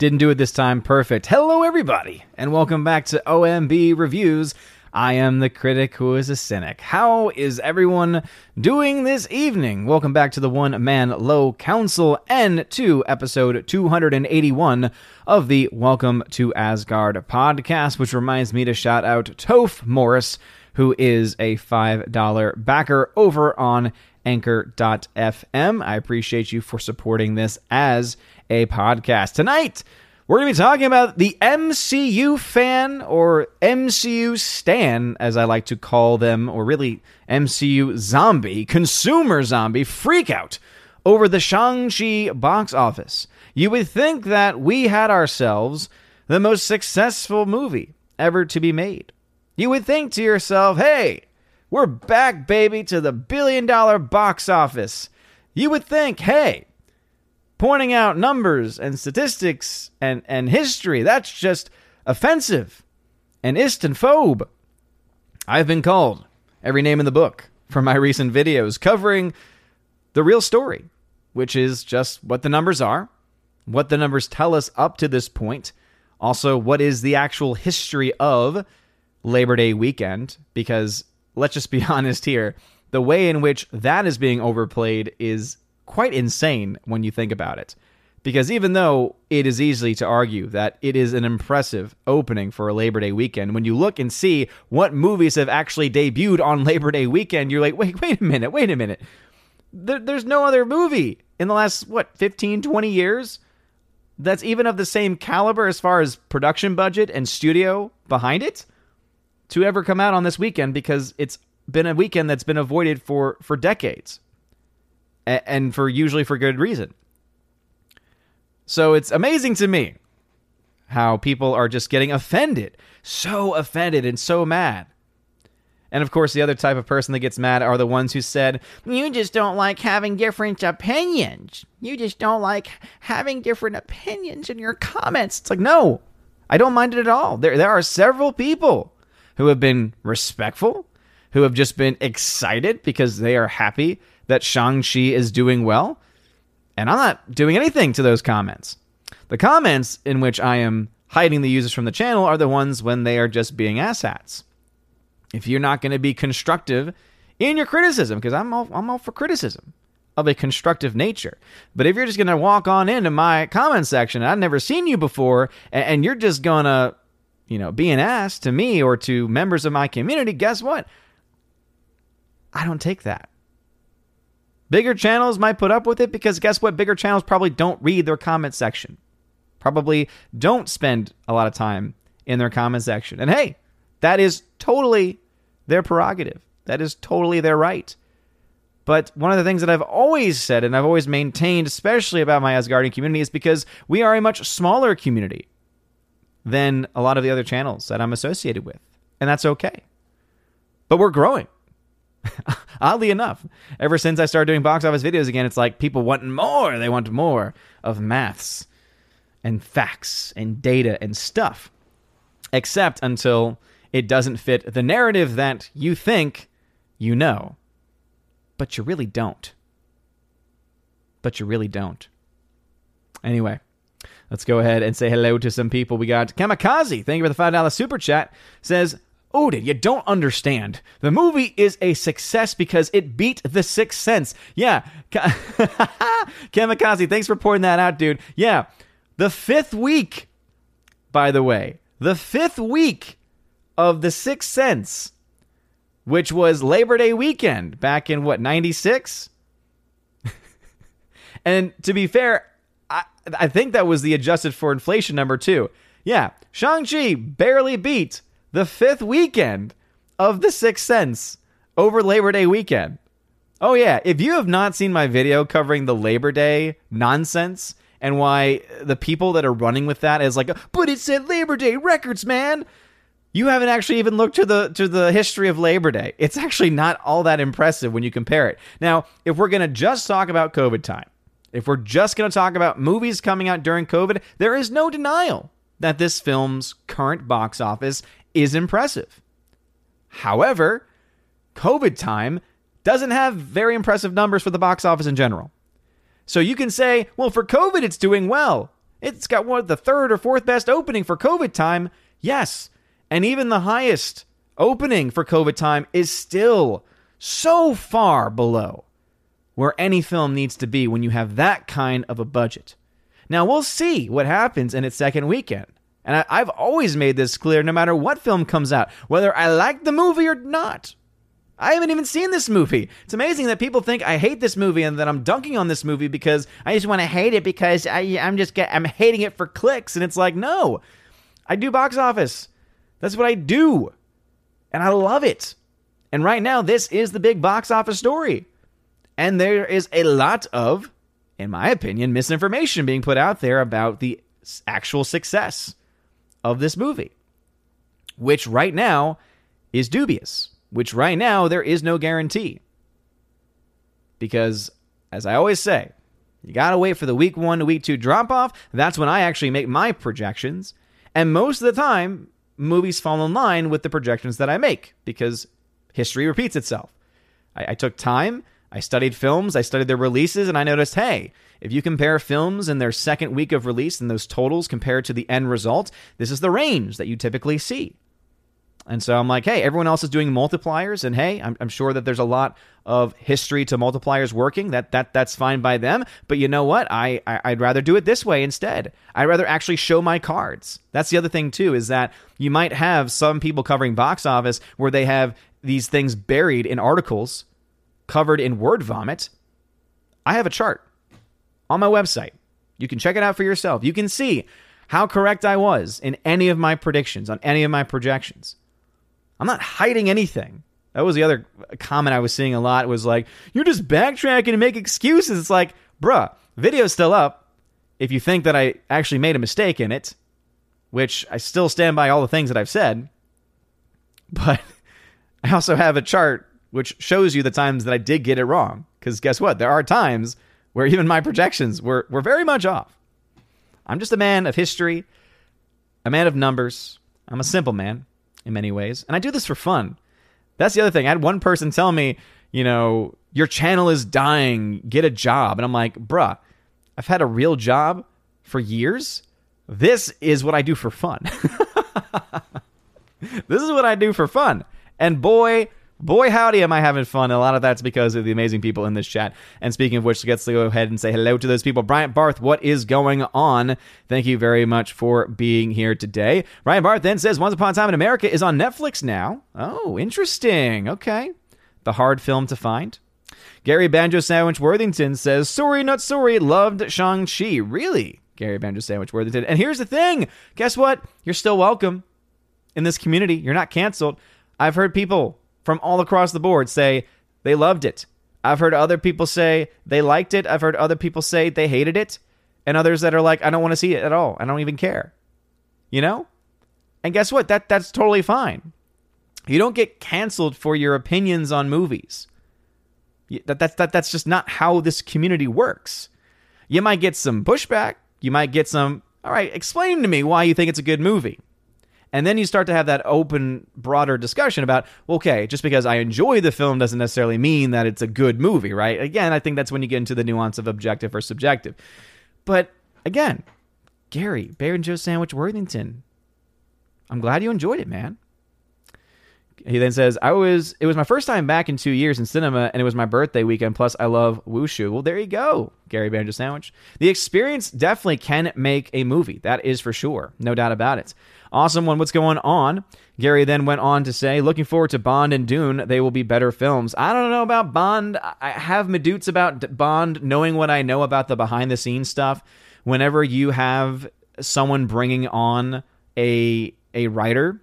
Didn't do it this time. Perfect. Hello, everybody, and welcome back to OMB Reviews. I am the critic who is a cynic. How is everyone doing this evening? Welcome back to the One Man Low Council and to episode 281 of the Welcome to Asgard podcast, which reminds me to shout out Toph Morris, who is a $5 backer over on anchor.fm. I appreciate you for supporting this as a podcast. Tonight, we're going to be talking about the MCU fan or MCU stan, as I like to call them, or really MCU zombie, consumer zombie freak out over the Shang-Chi box office. You would think that we had ourselves the most successful movie ever to be made. You would think to yourself, hey, we're back, baby, to the billion dollar box office. You would think, hey, pointing out numbers and statistics and, and history. That's just offensive and istanphobe. I've been called every name in the book for my recent videos covering the real story, which is just what the numbers are, what the numbers tell us up to this point, also, what is the actual history of Labor Day weekend, because let's just be honest here, the way in which that is being overplayed is quite insane when you think about it. Because even though it is easy to argue that it is an impressive opening for a Labor Day weekend, when you look and see what movies have actually debuted on Labor Day weekend, you're like, wait, wait a minute, wait a minute. There, there's no other movie in the last, what, 15, 20 years that's even of the same caliber as far as production budget and studio behind it to ever come out on this weekend because it's been a weekend that's been avoided for, for decades and for usually for good reason. So it's amazing to me how people are just getting offended, so offended and so mad. And of course, the other type of person that gets mad are the ones who said, You just don't like having different opinions. You just don't like having different opinions in your comments. It's like, no, I don't mind it at all. There, there are several people who have been respectful, who have just been excited because they are happy that Shang-Chi is doing well. And I'm not doing anything to those comments. The comments in which I am hiding the users from the channel are the ones when they are just being asshats. If you're not going to be constructive in your criticism, because I'm all, I'm all for criticism of a constructive nature. But if you're just going to walk on into my comment section, I've never seen you before, and, and you're just going to, you know, be an ass to me or to members of my community, guess what? I don't take that. Bigger channels might put up with it because guess what? Bigger channels probably don't read their comment section. Probably don't spend a lot of time in their comment section. And hey, that is totally their prerogative. That is totally their right. But one of the things that I've always said and I've always maintained, especially about my Asgardian community, is because we are a much smaller community than a lot of the other channels that I'm associated with. And that's okay. But we're growing. Oddly enough, ever since I started doing box office videos again, it's like people want more. They want more of maths and facts and data and stuff. Except until it doesn't fit the narrative that you think you know, but you really don't. But you really don't. Anyway, let's go ahead and say hello to some people. We got Kamikaze. Thank you for the $5 super chat. Says, Odin, you don't understand. The movie is a success because it beat The Sixth Sense. Yeah. Kamikaze, thanks for pointing that out, dude. Yeah. The fifth week, by the way, the fifth week of The Sixth Sense, which was Labor Day weekend back in what, 96? and to be fair, I, I think that was the adjusted for inflation number too. Yeah. Shang-Chi barely beat the fifth weekend of The Sixth Sense over Labor Day weekend. Oh, yeah. If you have not seen my video covering the Labor Day nonsense and why the people that are running with that is like, but it said Labor Day records, man. You haven't actually even looked to the to the history of Labor Day. It's actually not all that impressive when you compare it. Now, if we're going to just talk about COVID time, if we're just going to talk about movies coming out during COVID, there is no denial that this film's current box office is impressive. However, COVID time doesn't have very impressive numbers for the box office in general. So you can say, well, for COVID, it's doing well. It's got what the third or fourth best opening for COVID time. Yes. And even the highest opening for COVID time is still so far below where any film needs to be when you have that kind of a budget. Now, we'll see what happens in its second weekend. And I, have always made this clear no matter what film comes out, whether I like the movie or not. I haven't even seen this movie. It's amazing that people think I hate this movie and that I'm dunking on this movie because I just want to hate it because I, I'm just get, I'm hating it for clicks. And it's like, no, I do box office. That's what I do. And I love it. And right now, this is the big box office story. And there is a lot of, in my opinion, misinformation being put out there about the actual success of this movie, which right now is dubious which right now there is no guarantee. Because, as I always say, you got to wait for the week one to week two drop off. That's when I actually make my projections. And most of the time, movies fall in line with the projections that I make because history repeats itself. I, I took time, I studied films, I studied their releases, and I noticed hey, if you compare films in their second week of release and those totals compared to the end result, this is the range that you typically see. And so I'm like, hey, everyone else is doing multipliers, and hey, I'm, I'm, sure that there's a lot of history to multipliers working. That that that's fine by them. But you know what? I, I would rather do it this way instead. I'd rather actually show my cards. That's the other thing too, is that you might have some people covering box office where they have these things buried in articles, covered in word vomit. I have a chart on my website. You can check it out for yourself. You can see how correct I was in any of my predictions on any of my projections. I'm not hiding anything. That was the other comment I was seeing a lot was like, you're just backtracking and make excuses. It's like, bruh, video's still up. If you think that I actually made a mistake in it, which I still stand by all the things that I've said, but I also have a chart which shows you the times that I did get it wrong. Because guess what? There are times where even my projections were, were very much off. I'm just a man of history, a man of numbers. I'm a simple man in many ways. And I do this for fun. That's the other thing. I had one person tell me, you know, your channel is dying, get a job. And I'm like, bruh, I've had a real job for years. This is what I do for fun. this is what I do for fun. And boy, boy howdy am i having fun. A lot of that's because of the amazing people in this chat. And speaking of which let's go ahead and say hello to those people. Bryant barth what is going on? Thank you very much for being here today. Ryan barth then says once upon a time in america is on netflix now. Oh interesting. Okay. The hard film to find. Gary banjo sandwich worthington says sorry not sorry loved shang-chi. Really? Gary banjo sandwich worthington. And here's the thing. Guess what? You're still welcome. In this community you're not canceled. I've heard people from all across the board say they loved it. I've heard other people say they liked it. I've heard other people say they hated it. And others that are like, I don't want to see it at all. I don't even care. You know? And guess what? That that's totally fine. You don't get canceled for your opinions on movies. That, that, that, that's just not how this community works. You might get some pushback. You might get some, all right, explain to me why you think it's a good movie. And then you start to have that open, broader discussion about, okay, just because I enjoy the film doesn't necessarily mean that it's a good movie, right? Again, I think that's when you get into the nuance of objective or subjective. But again, Gary, Banjo Sandwich Worthington, I'm glad you enjoyed it, man. He then says, I was it was my first time back in two years in cinema, and it was my birthday weekend. Plus, I love wushu. Well, there you go, Gary Banjo Sandwich. The experience definitely can make a movie. That is for sure. No doubt about it. Awesome one. What's going on? Gary then went on to say, looking forward to Bond and Dune. They will be better films. I don't know about Bond. I have my doubts about Bond, knowing what I know about the behind the scenes stuff. Whenever you have someone bringing on a a writer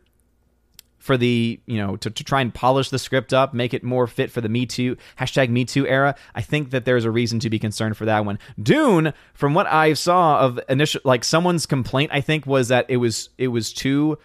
for the you know to, to try and polish the script up make it more fit for the me too hashtag me too era. I think that there's a reason to be concerned for that one. Dune from what i saw of initial like someone's complaint i think was that it was it was too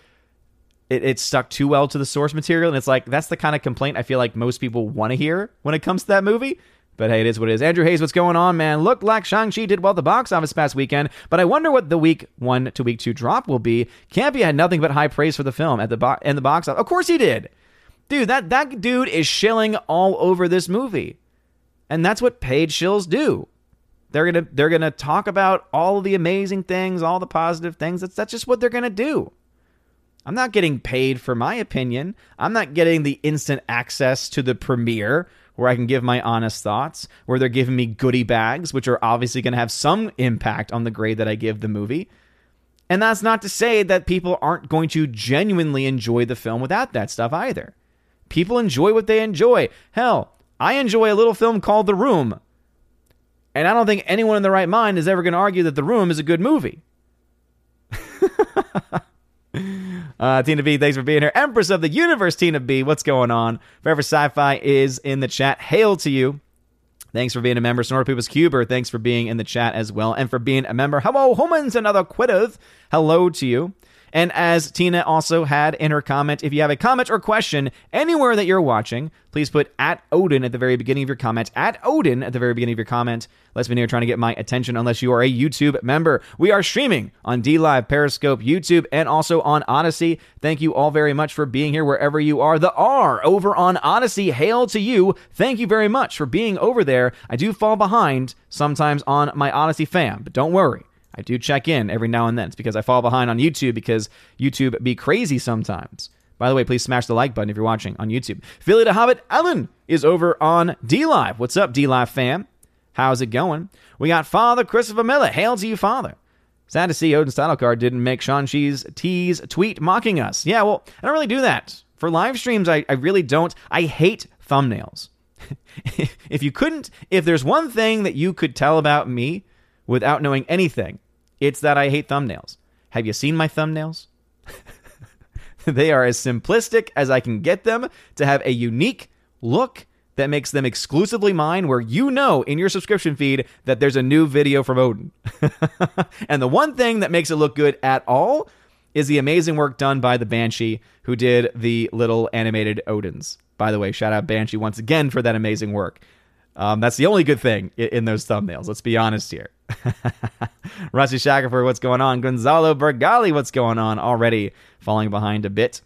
it, it stuck too well to the source material. And it's like that's the kind of complaint i feel like most people want to hear when it comes to that movie but hey, it is what it is. Andrew Hayes, what's going on, man? Looked like Shang-Chi did well at the box office past weekend, but I wonder what the week one to week two drop will be. Campy had nothing but high praise for the film at the bo- in the box office. Of course he did. Dude, that, that dude is shilling all over this movie. And that's what paid shills do. They're gonna they're gonna talk about all the amazing things, all the positive things. That's that's just what they're gonna do. I'm not getting paid for my opinion. I'm not getting the instant access to the premiere where I can give my honest thoughts, where they're giving me goodie bags, which are obviously going to have some impact on the grade that I give the movie. And that's not to say that people aren't going to genuinely enjoy the film without that stuff either. People enjoy what they enjoy. Hell, I enjoy a little film called The Room. And I don't think anyone in the right mind is ever going to argue that The Room is a good movie. uh, Tina B, thanks for being here. Empress of the Universe, Tina B, what's going on? Forever Sci Fi is in the chat. Hail to you. Thanks for being a member. Snorpoopas Cuber, thanks for being in the chat as well. And for being a member. Hello, humans and other quitters. Hello to you. And as Tina also had in her comment, if you have a comment or question anywhere that you're watching, please put at Odin at the very beginning of your comment. At Odin at the very beginning of your comment. Let's be here trying to get my attention unless you are a YouTube member. We are streaming on D Live, Periscope, YouTube, and also on Odysee. Thank you all very much for being here wherever you are. The R over on Odysee, hail to you. Thank you very much for being over there. I do fall behind sometimes on my Odysee fam, but don't worry. I do check in every now and then. It's because I fall behind on YouTube because YouTube be crazy sometimes. By the way, please smash the like button if you're watching on YouTube. Philly to Hobbit Ellen is over on D Live. What's up, D Live fam? How's it going? We got Father Christopher Miller. Hail to you, Father. Sad to see Odin Style Card didn't make Shang-Chi's tease tweet mocking us. Yeah, well, I don't really do that. For live streams, I, I really don't. I hate thumbnails. if you couldn't, if there's one thing that you could tell about me without knowing anything, it's that I hate thumbnails. Have you seen my thumbnails? they are as simplistic as I can get them to have a unique look that makes them exclusively mine, where you know in your subscription feed that there's a new video from Odin. and the one thing that makes it look good at all is the amazing work done by the Banshee, who did the little animated Odins. By the way, shout out Banshee once again for that amazing work. Um, that's the only good thing in, in those thumbnails. Let's be honest here. Rusty Shackelford, what's going on? Gonzalo Bergali, what's going on? Already falling behind a bit.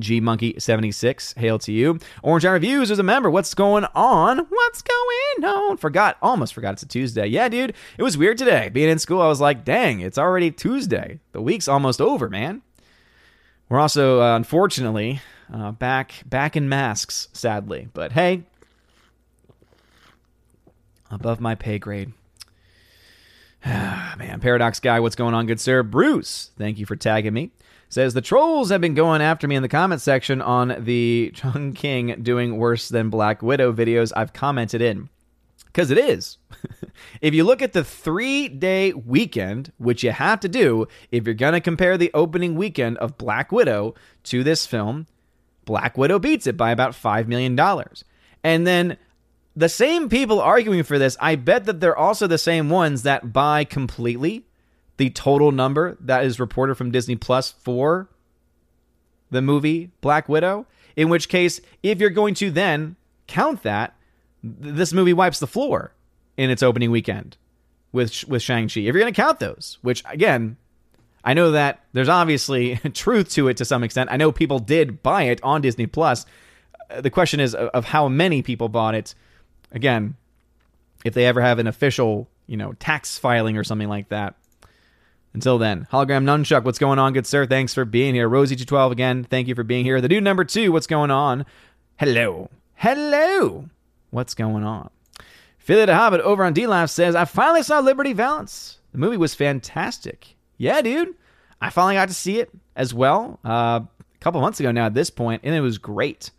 G Monkey 76, hail to you. Orange Eye Reviews is a member. What's going on? What's going on? Forgot, almost forgot it's a Tuesday. Yeah, dude, it was weird today. Being in school, I was like, dang, it's already Tuesday. The week's almost over, man. We're also, uh, unfortunately, uh, back back in masks, sadly. But hey, above my pay grade. Ah, man, Paradox Guy, what's going on, good sir? Bruce, thank you for tagging me. Says the trolls have been going after me in the comment section on the Shang-Chi doing worse than Black Widow videos I've commented in. Because it is. if you look at the three day weekend, which you have to do if you're going to compare the opening weekend of Black Widow to this film, Black Widow beats it by about $5 million. And then the same people arguing for this, I bet that they're also the same ones that buy completely the total number that is reported from Disney Plus for the movie Black Widow. In which case, if you're going to then count that, this movie wipes the floor in its opening weekend with with Shang-Chi. If you're going to count those, which again, I know that there's obviously truth to it to some extent. I know people did buy it on Disney Plus. Uh, the question is of how many people bought it again, if they ever have an official, you know, tax filing or something like that. Until then, hologram nunchuck, what's going on, good sir? Thanks for being here. Rosie212 again, thank you for being here. The dude number two, what's going on? Hello. Hello. What's going on? Philly the Hobbit over on D Live says, I finally saw Liberty Valance. The movie was fantastic. Yeah, dude. I finally got to see it as well uh, a couple months ago now at this point, and it was great.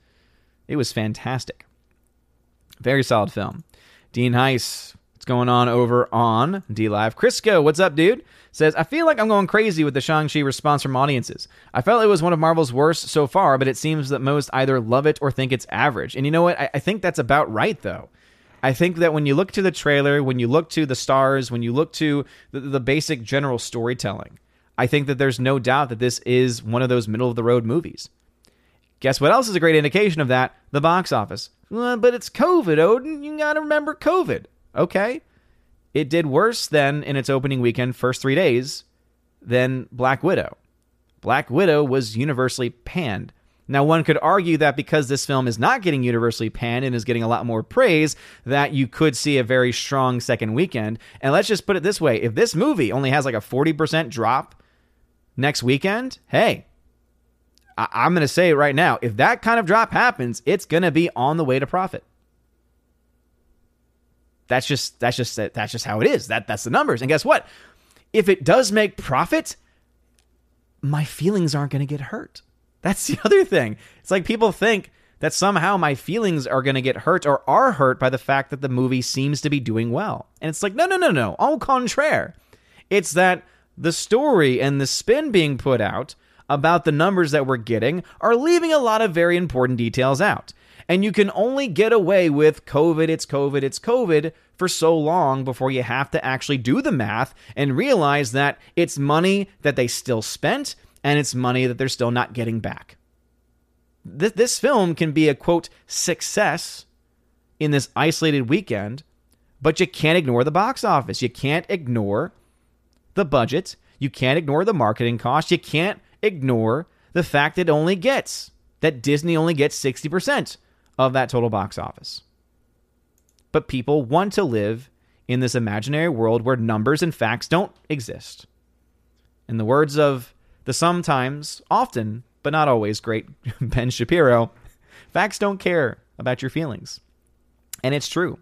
It was fantastic. Very solid film. Dean Heiss, what's going on over on D Live? Crisco, what's up, dude? Says, I feel like I'm going crazy with the Shang-Chi response from audiences. I felt it was one of Marvel's worst so far, but it seems that most either love it or think it's average. And you know what? I, I think that's about right, though. I think that when you look to the trailer, when you look to the stars, when you look to the, the basic general storytelling, I think that there's no doubt that this is one of those middle of the road movies. Guess what else is a great indication of that? The box office. Well, but it's COVID, Odin. You got to remember COVID. Okay. It did worse than in its opening weekend, first three days, than Black Widow. Black Widow was universally panned. Now, one could argue that because this film is not getting universally panned and is getting a lot more praise, that you could see a very strong second weekend. And let's just put it this way if this movie only has like a 40% drop next weekend, hey, I- am going to say it right now. If that kind of drop happens, it's going to be on the way to profit. That's just that's just that's just how it is. That that's the numbers. And guess what? If it does make profit, my feelings aren't going to get hurt. That's the other thing. It's like people think that somehow my feelings are going to get hurt or are hurt by the fact that the movie seems to be doing well. And it's like, no, no, no, no. Au contraire. It's that the story and the spin being put out about the numbers that we're getting are leaving a lot of very important details out. And you can only get away with COVID, it's COVID, it's COVID for so long before you have to actually do the math and realize that it's money that they still spent and it's money that they're still not getting back. This, this film can be a quote success in this isolated weekend, but you can't ignore the box office. You can't ignore the budget. You can't ignore the marketing cost. You can't ignore the fact that it only gets that Disney only gets 60% of that total box office. But people want to live in this imaginary world where numbers and facts don't exist. In the words of the sometimes, often, but not always great Ben Shapiro, facts don't care about your feelings. And it's true.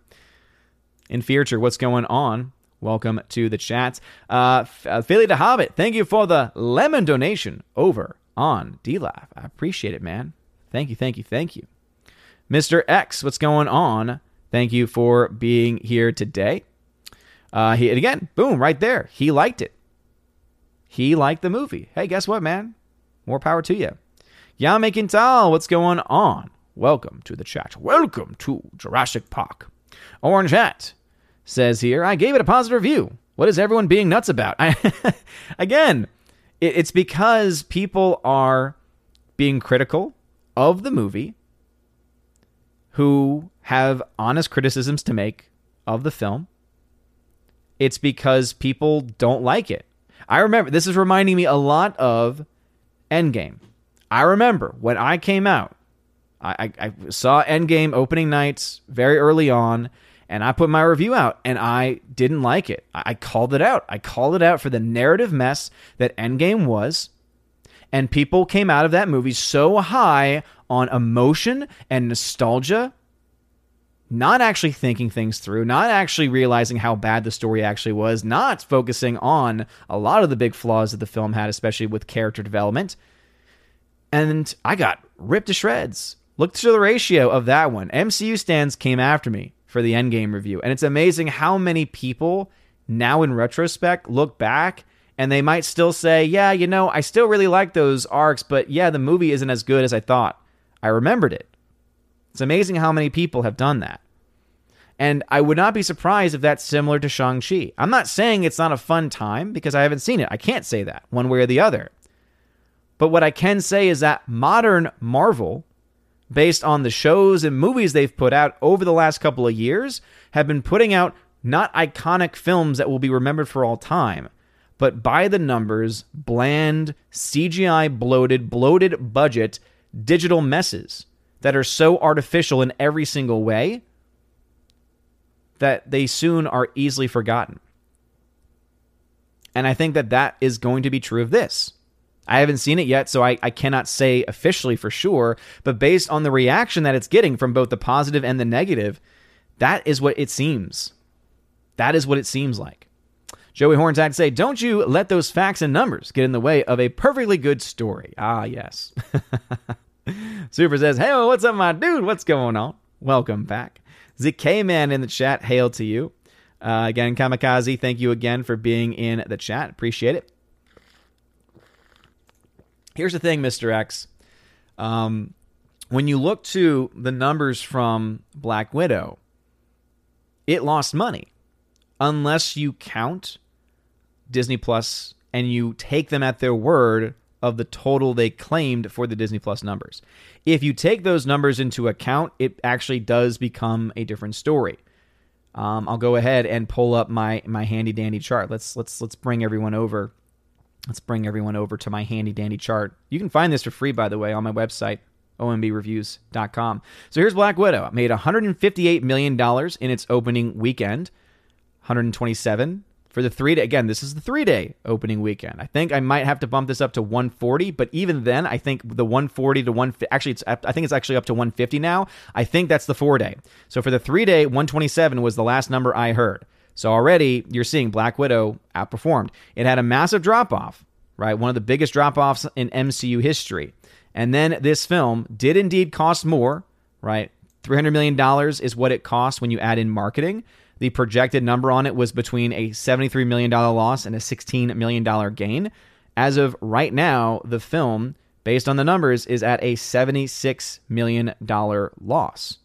In future, what's going on? Welcome to the chat. Uh, uh Philly to Hobbit, thank you for the lemon donation over on D Live. I appreciate it, man. Thank you, thank you, thank you. Mr. X, what's going on? Thank you for being here today. Uh, he, and again, boom, right there. He liked it. He liked the movie. Hey, guess what, man? More power to you. Yame what's going on? Welcome to the chat. Welcome to Jurassic Park. Orange Hat says here, I gave it a positive review. What is everyone being nuts about? I, again, it, it's because people are being critical of the movie who have honest criticisms to make of the film. It's because people don't like it. I remember this is reminding me a lot of Endgame. I remember when I came out, I, I, I saw Endgame opening nights very early on, and I put my review out, and I didn't like it. I, called it out. I called it out for the narrative mess that Endgame was, and people came out of that movie so high on emotion and nostalgia not actually thinking things through, not actually realizing how bad the story actually was, not focusing on a lot of the big flaws that the film had, especially with character development. And I got ripped to shreds. Look to the ratio of that one. MCU stands came after me for the Endgame review. And it's amazing how many people now in retrospect look back and they might still say, yeah, you know, I still really like those arcs, but yeah, the movie isn't as good as I thought. I remembered it. It's amazing how many people have done that. And I would not be surprised if that's similar to Shang-Chi. I'm not saying it's not a fun time because I haven't seen it. I can't say that one way or the other. But what I can say is that modern Marvel, based on the shows and movies they've put out over the last couple of years, have been putting out not iconic films that will be remembered for all time, but by the numbers, bland, CGI bloated, bloated budget digital messes that are so artificial in every single way that they soon are easily forgotten. And I think that that is going to be true of this. I haven't seen it yet, so I, I cannot say officially for sure, but based on the reaction that it's getting from both the positive and the negative, that is what it seems. That is what it seems like. Joey Horn's say, Don't you let those facts and numbers get in the way of a perfectly good story. Ah, yes. Super says, Hey, what's up, my dude? What's going on? Welcome back. ZK Man in the chat, hail to you. Uh, again, Kamikaze, thank you again for being in the chat. Appreciate it. Here's the thing, Mr. X. Um, when you look to the numbers from Black Widow, it lost money unless you count Disney Plus and you take them at their word of the total they claimed for the Disney Plus numbers. If you take those numbers into account, it actually does become a different story. Um, I'll go ahead and pull up my my handy dandy chart. Let's let's let's bring everyone over. Let's bring everyone over to my handy dandy chart. You can find this for free, by the way, on my website, OMBReviews.com. So here's Black Widow. It made $158 million in its opening weekend, 127 for the three day. Again, this is the three day opening weekend. I think I might have to bump this up to 140, but even then, I think the 140 to 1 actually, it's I think it's actually up to 150 now. I think that's the four day. So for the three day, 127 was the last number I heard. So already you're seeing Black Widow outperformed. It had a massive drop off, right? One of the biggest drop offs in MCU history. And then this film did indeed cost more, right? $300 million is what it costs when you add in marketing. The projected number on it was between a $73 million loss and a $16 million gain. As of right now, the film, based on the numbers, is at a $76 million loss.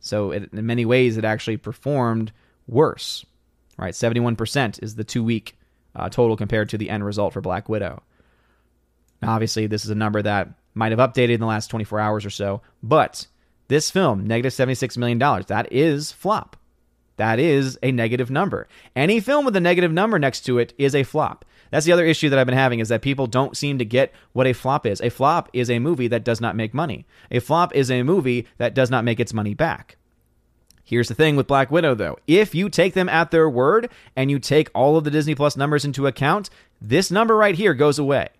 So, in many ways, it actually performed worse. Right, 71% is the two week uh, total compared to the end result for Black Widow. Now, obviously, this is a number that might have updated in the last 24 hours or so, but this film, negative $76 million, that is flop. That is a negative number. Any film with a negative number next to it is a flop. That's the other issue that I've been having is that people don't seem to get what a flop is. A flop is a movie that does not make money. A flop is a movie that does not make its money back. Here's the thing with Black Widow, though. If you take them at their word and you take all of the Disney Plus numbers into account, this number right here goes away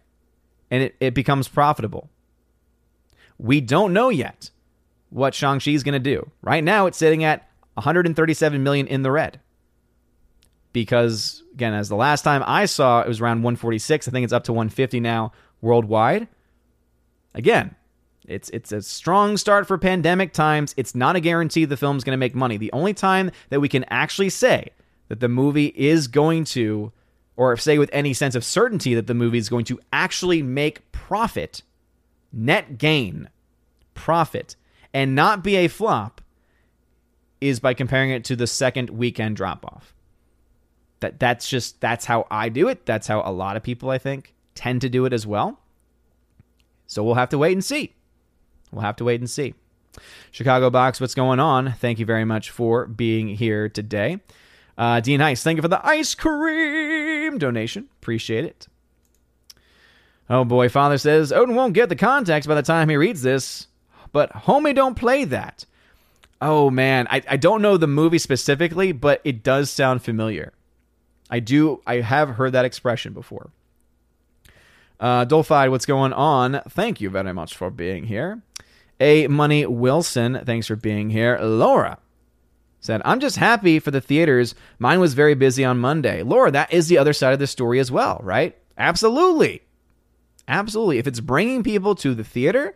and it, it becomes profitable. We don't know yet what Shang-Chi is going to do. Right now, it's sitting at 137 million in the red. Because again, as the last time I saw, it was around 146. I think it's up to 150 now worldwide. Again, it's it's a strong start for pandemic times. It's not a guarantee the film's going to make money. The only time that we can actually say that the movie is going to or say with any sense of certainty that the movie is going to actually make profit, net gain, profit, and not be a flop is by comparing it to the second weekend drop off. That that's just that's how I do it. That's how a lot of people I think tend to do it as well. So we'll have to wait and see. We'll have to wait and see. Chicago Box, what's going on? Thank you very much for being here today. Uh, Dean Ice, thank you for the ice cream donation. Appreciate it. Oh boy, Father says Odin won't get the context by the time he reads this, but homie, don't play that. Oh man, I, I don't know the movie specifically, but it does sound familiar. I do I have heard that expression before. Uh Dolphide, what's going on? Thank you very much for being here. A Money Wilson, thanks for being here. Laura said, I'm just happy for the theaters. Mine was very busy on Monday. Laura, that is the other side of the story as well, right? Absolutely. Absolutely. If it's bringing people to the theater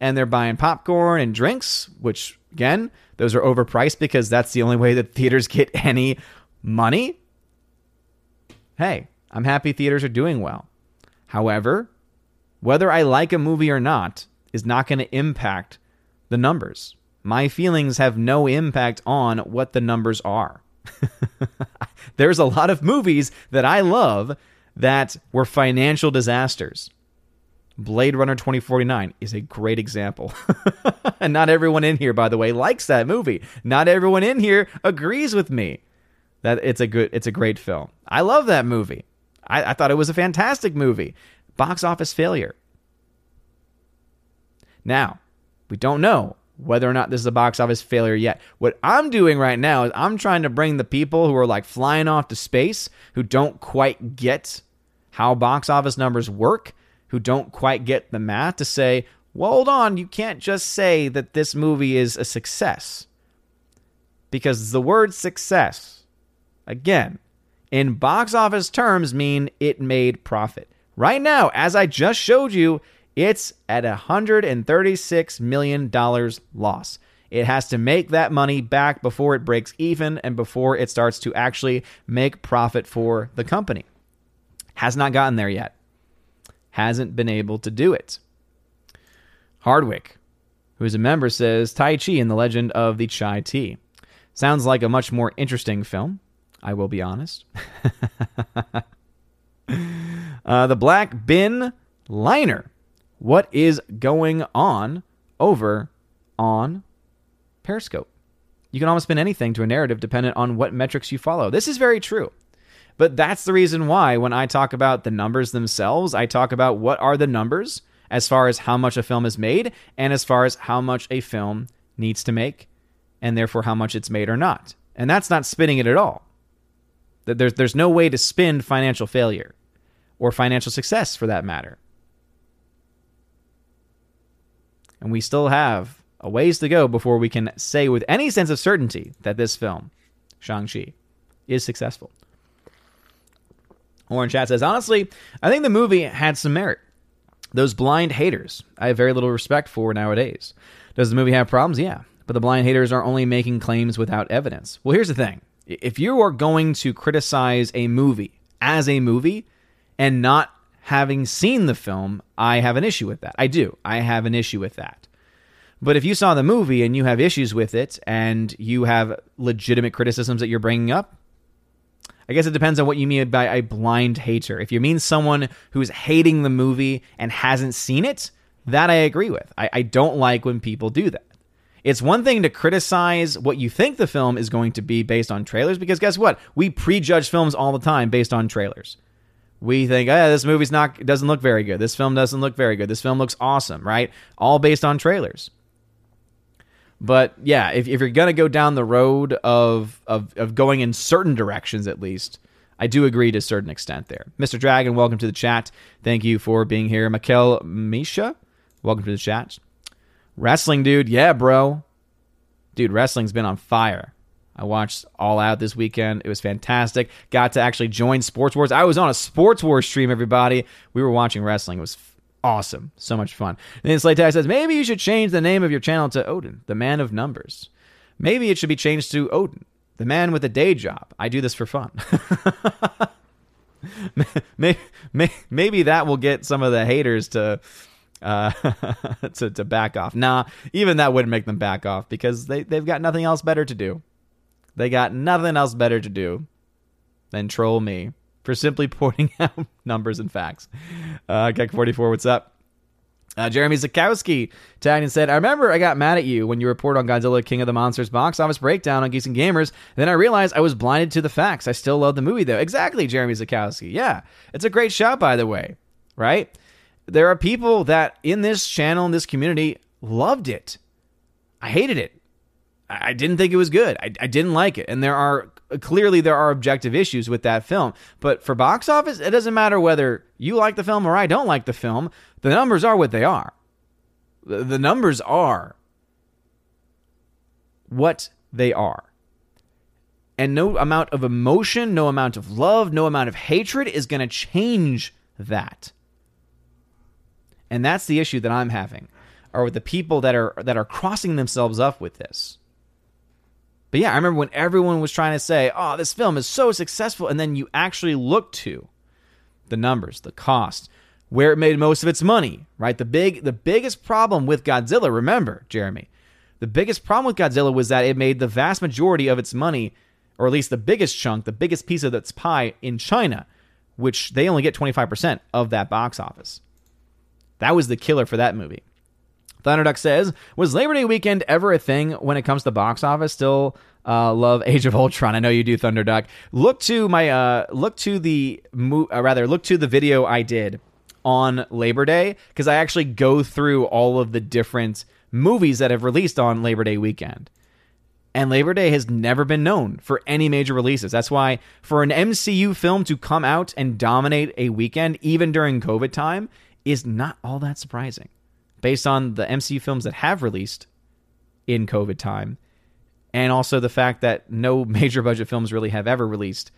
and they're buying popcorn and drinks, which again, those are overpriced because that's the only way that theaters get any money. Hey, I'm happy theaters are doing well. However, whether I like a movie or not is not going to impact the numbers. My feelings have no impact on what the numbers are. There's a lot of movies that I love that were financial disasters. Blade Runner 2049 is a great example. and not everyone in here, by the way, likes that movie. Not everyone in here agrees with me that it's a good it's a great film. I love that movie. I, I thought it was a fantastic movie. Box office failure. Now, we don't know whether or not this is a box office failure yet. What I'm doing right now is I'm trying to bring the people who are like flying off to space, who don't quite get how box office numbers work, who don't quite get the math to say, well, hold on, you can't just say that this movie is a success. Because the word success, again, in box office terms, mean it made profit. Right now, as I just showed you, it's at $136 million loss. It has to make that money back before it breaks even and before it starts to actually make profit for the company. Has not gotten there yet hasn't been able to do it. Hardwick, who is a member, says Tai Chi and the Legend of the Chai Tea. Sounds like a much more interesting film, I will be honest. uh, the Black Bin Liner. What is going on over on Periscope? You can almost spin anything to a narrative dependent on what metrics you follow. This is very true. But that's the reason why when I talk about the numbers themselves, I talk about what are the numbers as far as how much a film is made and as far as how much a film needs to make and therefore how much it's made or not. And that's not spinning it at all. There's, there's no way to spin financial failure or financial success for that matter. And we still have a ways to go before we can say with any sense of certainty that this film, Shang-Chi, is successful. Orange Chat says, honestly, I think the movie had some merit. Those blind haters, I have very little respect for nowadays. Does the movie have problems? Yeah. But the blind haters are only making claims without evidence. Well, here's the thing if you are going to criticize a movie as a movie and not having seen the film, I have an issue with that. I do. I have an issue with that. But if you saw the movie and you have issues with it and you have legitimate criticisms that you're bringing up, I guess it depends on what you mean by a blind hater. If you mean someone who's hating the movie and hasn't seen it, that I agree with. I, I don't like when people do that. It's one thing to criticize what you think the film is going to be based on trailers, because guess what? We prejudge films all the time based on trailers. We think, oh, this movie's not doesn't look very good. This film doesn't look very good. This film looks awesome, right? All based on trailers. But yeah, if, if you're gonna go down the road of, of of going in certain directions, at least, I do agree to a certain extent there. Mr. Dragon, welcome to the chat. Thank you for being here. Mikel Misha, welcome to the chat. Wrestling, dude, yeah, bro. Dude, wrestling's been on fire. I watched All Out this weekend. It was fantastic. Got to actually join Sports Wars. I was on a Sports Wars stream, everybody. We were watching wrestling. It was awesome. So much fun. And then Slay Tag says, maybe you should change the name of your channel to Odin, the man of numbers. Maybe it should be changed to Odin, the man with a day job. I do this for fun. maybe, maybe that will get some of the haters to uh, to, to back off. Nah, even that wouldn't make them back off because they, they've got nothing else better to do. They got nothing else better to do than troll me for simply pointing out numbers and facts. Uh, Keck44, what's up? Uh, Jeremy Zakowski tagged and said, I remember I got mad at you when you reported on Godzilla King of the Monsters box office breakdown on Geeks and Gamers. Then I realized I was blinded to the facts. I still love the movie, though. Exactly, Jeremy Zakowski. Yeah, it's a great shot, by the way, right? There are people that in this channel, in this community, loved it. I hated it. I didn't think it was good. I, I didn't like it. And there are clearly there are objective issues with that film. But for box office, it doesn't matter whether you like the film or I don't like the film. The numbers are what they are. The, the numbers are what they are. And no amount of emotion, no amount of love, no amount of hatred is going to change that. And that's the issue that I'm having, are with the people that are that are crossing themselves up with this. But yeah, I remember when everyone was trying to say, "Oh, this film is so successful," and then you actually look to the numbers, the cost, where it made most of its money, right? The big the biggest problem with Godzilla, remember, Jeremy, the biggest problem with Godzilla was that it made the vast majority of its money, or at least the biggest chunk, the biggest piece of its pie in China, which they only get 25% of that box office. That was the killer for that movie. Thunderduck says, "Was Labor Day weekend ever a thing when it comes to box office? Still uh, love Age of Ultron. I know you do, Thunderduck. Look to my uh, look to the mo- uh, rather look to the video I did on Labor Day because I actually go through all of the different movies that have released on Labor Day weekend." And Labor Day has never been known for any major releases. That's why for an MCU film to come out and dominate a weekend, even during COVID time, is not all that surprising based on the MCU films that have released in COVID time, and also the fact that no major budget films really have ever released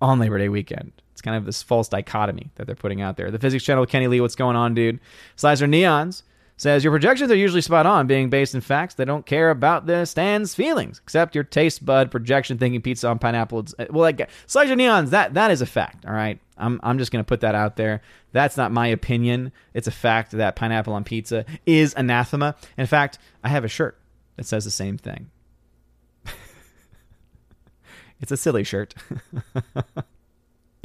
on Labor Day weekend. It's kind of this false dichotomy that they're putting out there. The Physics Channel, Kenny Lee, what's going on, dude? Slicer Neons says your projections are usually spot on, being based in facts. They don't care about the stand's feelings, except your taste bud projection thinking pizza on pineapple. Well, like Slicer Neons, that that is a fact. All right, I'm I'm just gonna put that out there. That's not my opinion. It's a fact that pineapple on pizza is anathema. In fact, I have a shirt that says the same thing. it's a silly shirt.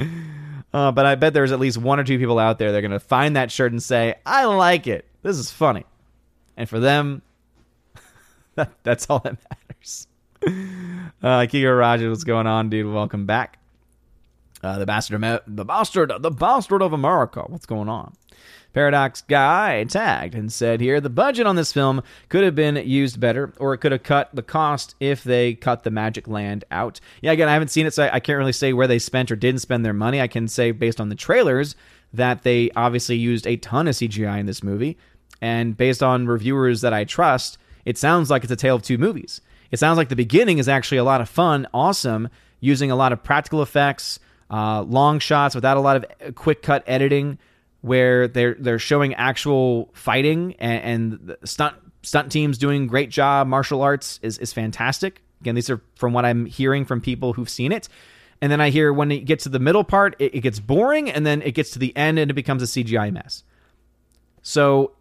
uh, but I bet there's at least one or two people out there that are going to find that shirt and say, I like it. This is funny. And for them, that, that's all that matters. Uh, Kiko Rogers, what's going on, dude? Welcome back. Uh, the bastard, the bastard, the bastard of America. What's going on? Paradox Guy tagged and said here the budget on this film could have been used better, or it could have cut the cost if they cut the Magic Land out. Yeah, again, I haven't seen it, so I can't really say where they spent or didn't spend their money. I can say based on the trailers that they obviously used a ton of CGI in this movie, and based on reviewers that I trust, it sounds like it's a tale of two movies. It sounds like the beginning is actually a lot of fun, awesome, using a lot of practical effects, uh, long shots without a lot of quick cut editing where they're they're showing actual fighting and, and stunt stunt teams doing great job. Martial arts is is fantastic. Again, these are from what I'm hearing from people who've seen it. And then I hear when it gets to the middle part, it, it gets boring, and then it gets to the end and it becomes a CGI mess. So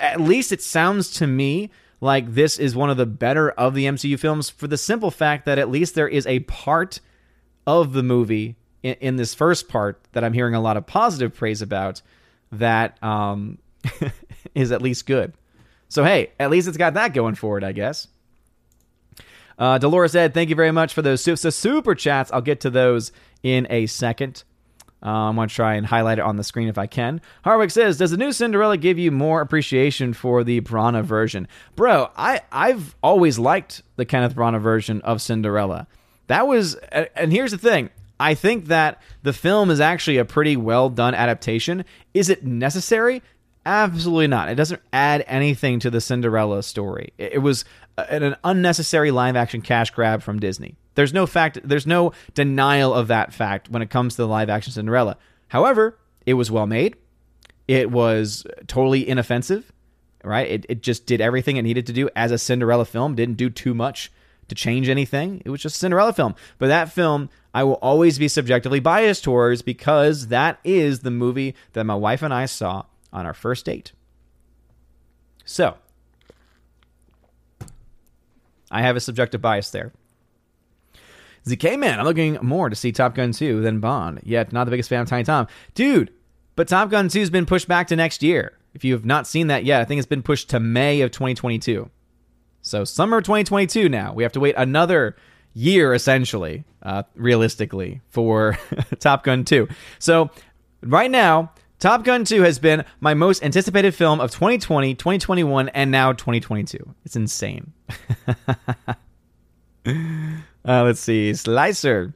at least it sounds to me like this is one of the better of the MCU films for the simple fact that at least there is a part of the movie in, in this first part that I'm hearing a lot of positive praise about that um, is at least good. So hey, at least it's got that going for it, I guess. Uh, Dolores said, "Thank you very much for those super, super chats. I'll get to those in a second. Uh, I'm going to try and highlight it on the screen if I can. Harwick says, "Does the new Cinderella give you more appreciation for the Branagh version, bro? I I've always liked the Kenneth Branagh version of Cinderella. That was, and here's the thing: I think that the film is actually a pretty well done adaptation. Is it necessary? Absolutely not. It doesn't add anything to the Cinderella story. It was an unnecessary live action cash grab from Disney. There's no fact there's no denial of that fact when it comes to the live action Cinderella. However, it was well made. It was totally inoffensive, right? It, it just did everything it needed to do as a Cinderella film, didn't do too much to change anything. It was just a Cinderella film. But that film I will always be subjectively biased towards because that is the movie that my wife and I saw on our first date. So, I have a subjective bias there. ZK Man, I'm looking more to see Top Gun 2 than Bond, yet not the biggest fan of Tiny Tom. Dude, but Top Gun 2 has been pushed back to next year. If you have not seen that yet, I think it's been pushed to May of 2022. So, summer 2022 now. We have to wait another year, essentially, uh, realistically, for Top Gun 2. So, right now, Top Gun 2 has been my most anticipated film of 2020, 2021, and now 2022. It's insane. uh, let's see. Slicer.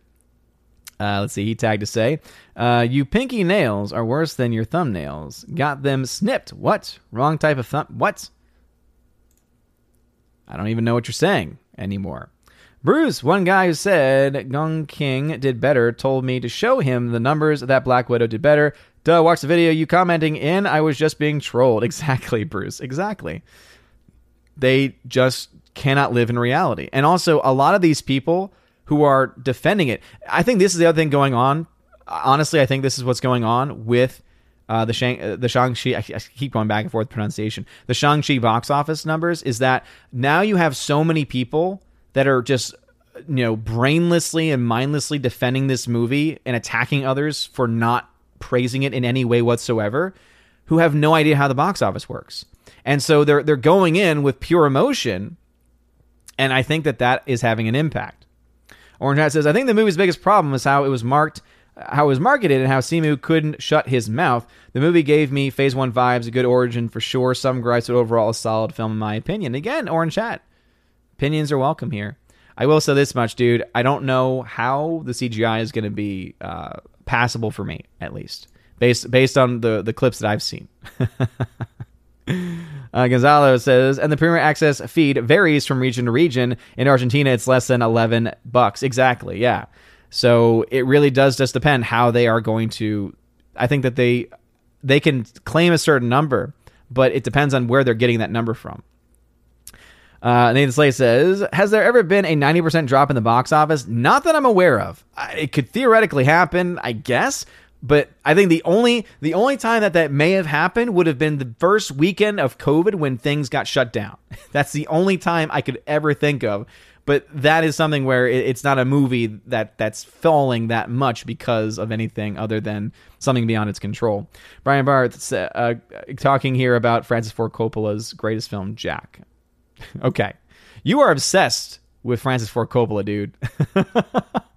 Uh, let's see. He tagged to say, uh, "You pinky nails are worse than your thumbnails. Got them snipped. What? Wrong type of thumb? What? I don't even know what you're saying anymore." Bruce, one guy who said Gong King did better, told me to show him the numbers that Black Widow did better. Duh, watch the video you commenting in. I was just being trolled. Exactly, Bruce. Exactly. They just cannot live in reality. And also, a lot of these people who are defending it, I think this is the other thing going on. Honestly, I think this is what's going on with uh, the Shang uh, the Shang-Chi I, I keep going back and forth pronunciation. The Shang-Chi box office numbers is that now you have so many people that are just you know brainlessly and mindlessly defending this movie and attacking others for not praising it in any way whatsoever who have no idea how the box office works. And so they're they're going in with pure emotion and I think that that is having an impact. Orange Hat says I think the movie's biggest problem is how it was marked how it was marketed and how Simu couldn't shut his mouth. The movie gave me Phase 1 vibes, a good origin for sure. Some gripes, but overall a solid film in my opinion. Again, Orange Hat. Opinions are welcome here. I will say this much, dude. I don't know how the CGI is going to be uh, passable for me, at least based based on the the clips that I've seen. uh, Gonzalo says, and the premium access feed varies from region to region. In Argentina, it's less than eleven bucks. Exactly, yeah. So it really does just depend how they are going to. I think that they they can claim a certain number, but it depends on where they're getting that number from. Uh, Nathan Slay says, "Has there ever been a ninety percent drop in the box office? Not that I'm aware of. It could theoretically happen, I guess." But I think the only the only time that that may have happened would have been the first weekend of COVID when things got shut down. That's the only time I could ever think of. But that is something where it's not a movie that that's falling that much because of anything other than something beyond its control. Brian Barth uh, talking here about Francis Ford Coppola's greatest film, Jack. okay. You are obsessed with Francis Ford Coppola, dude.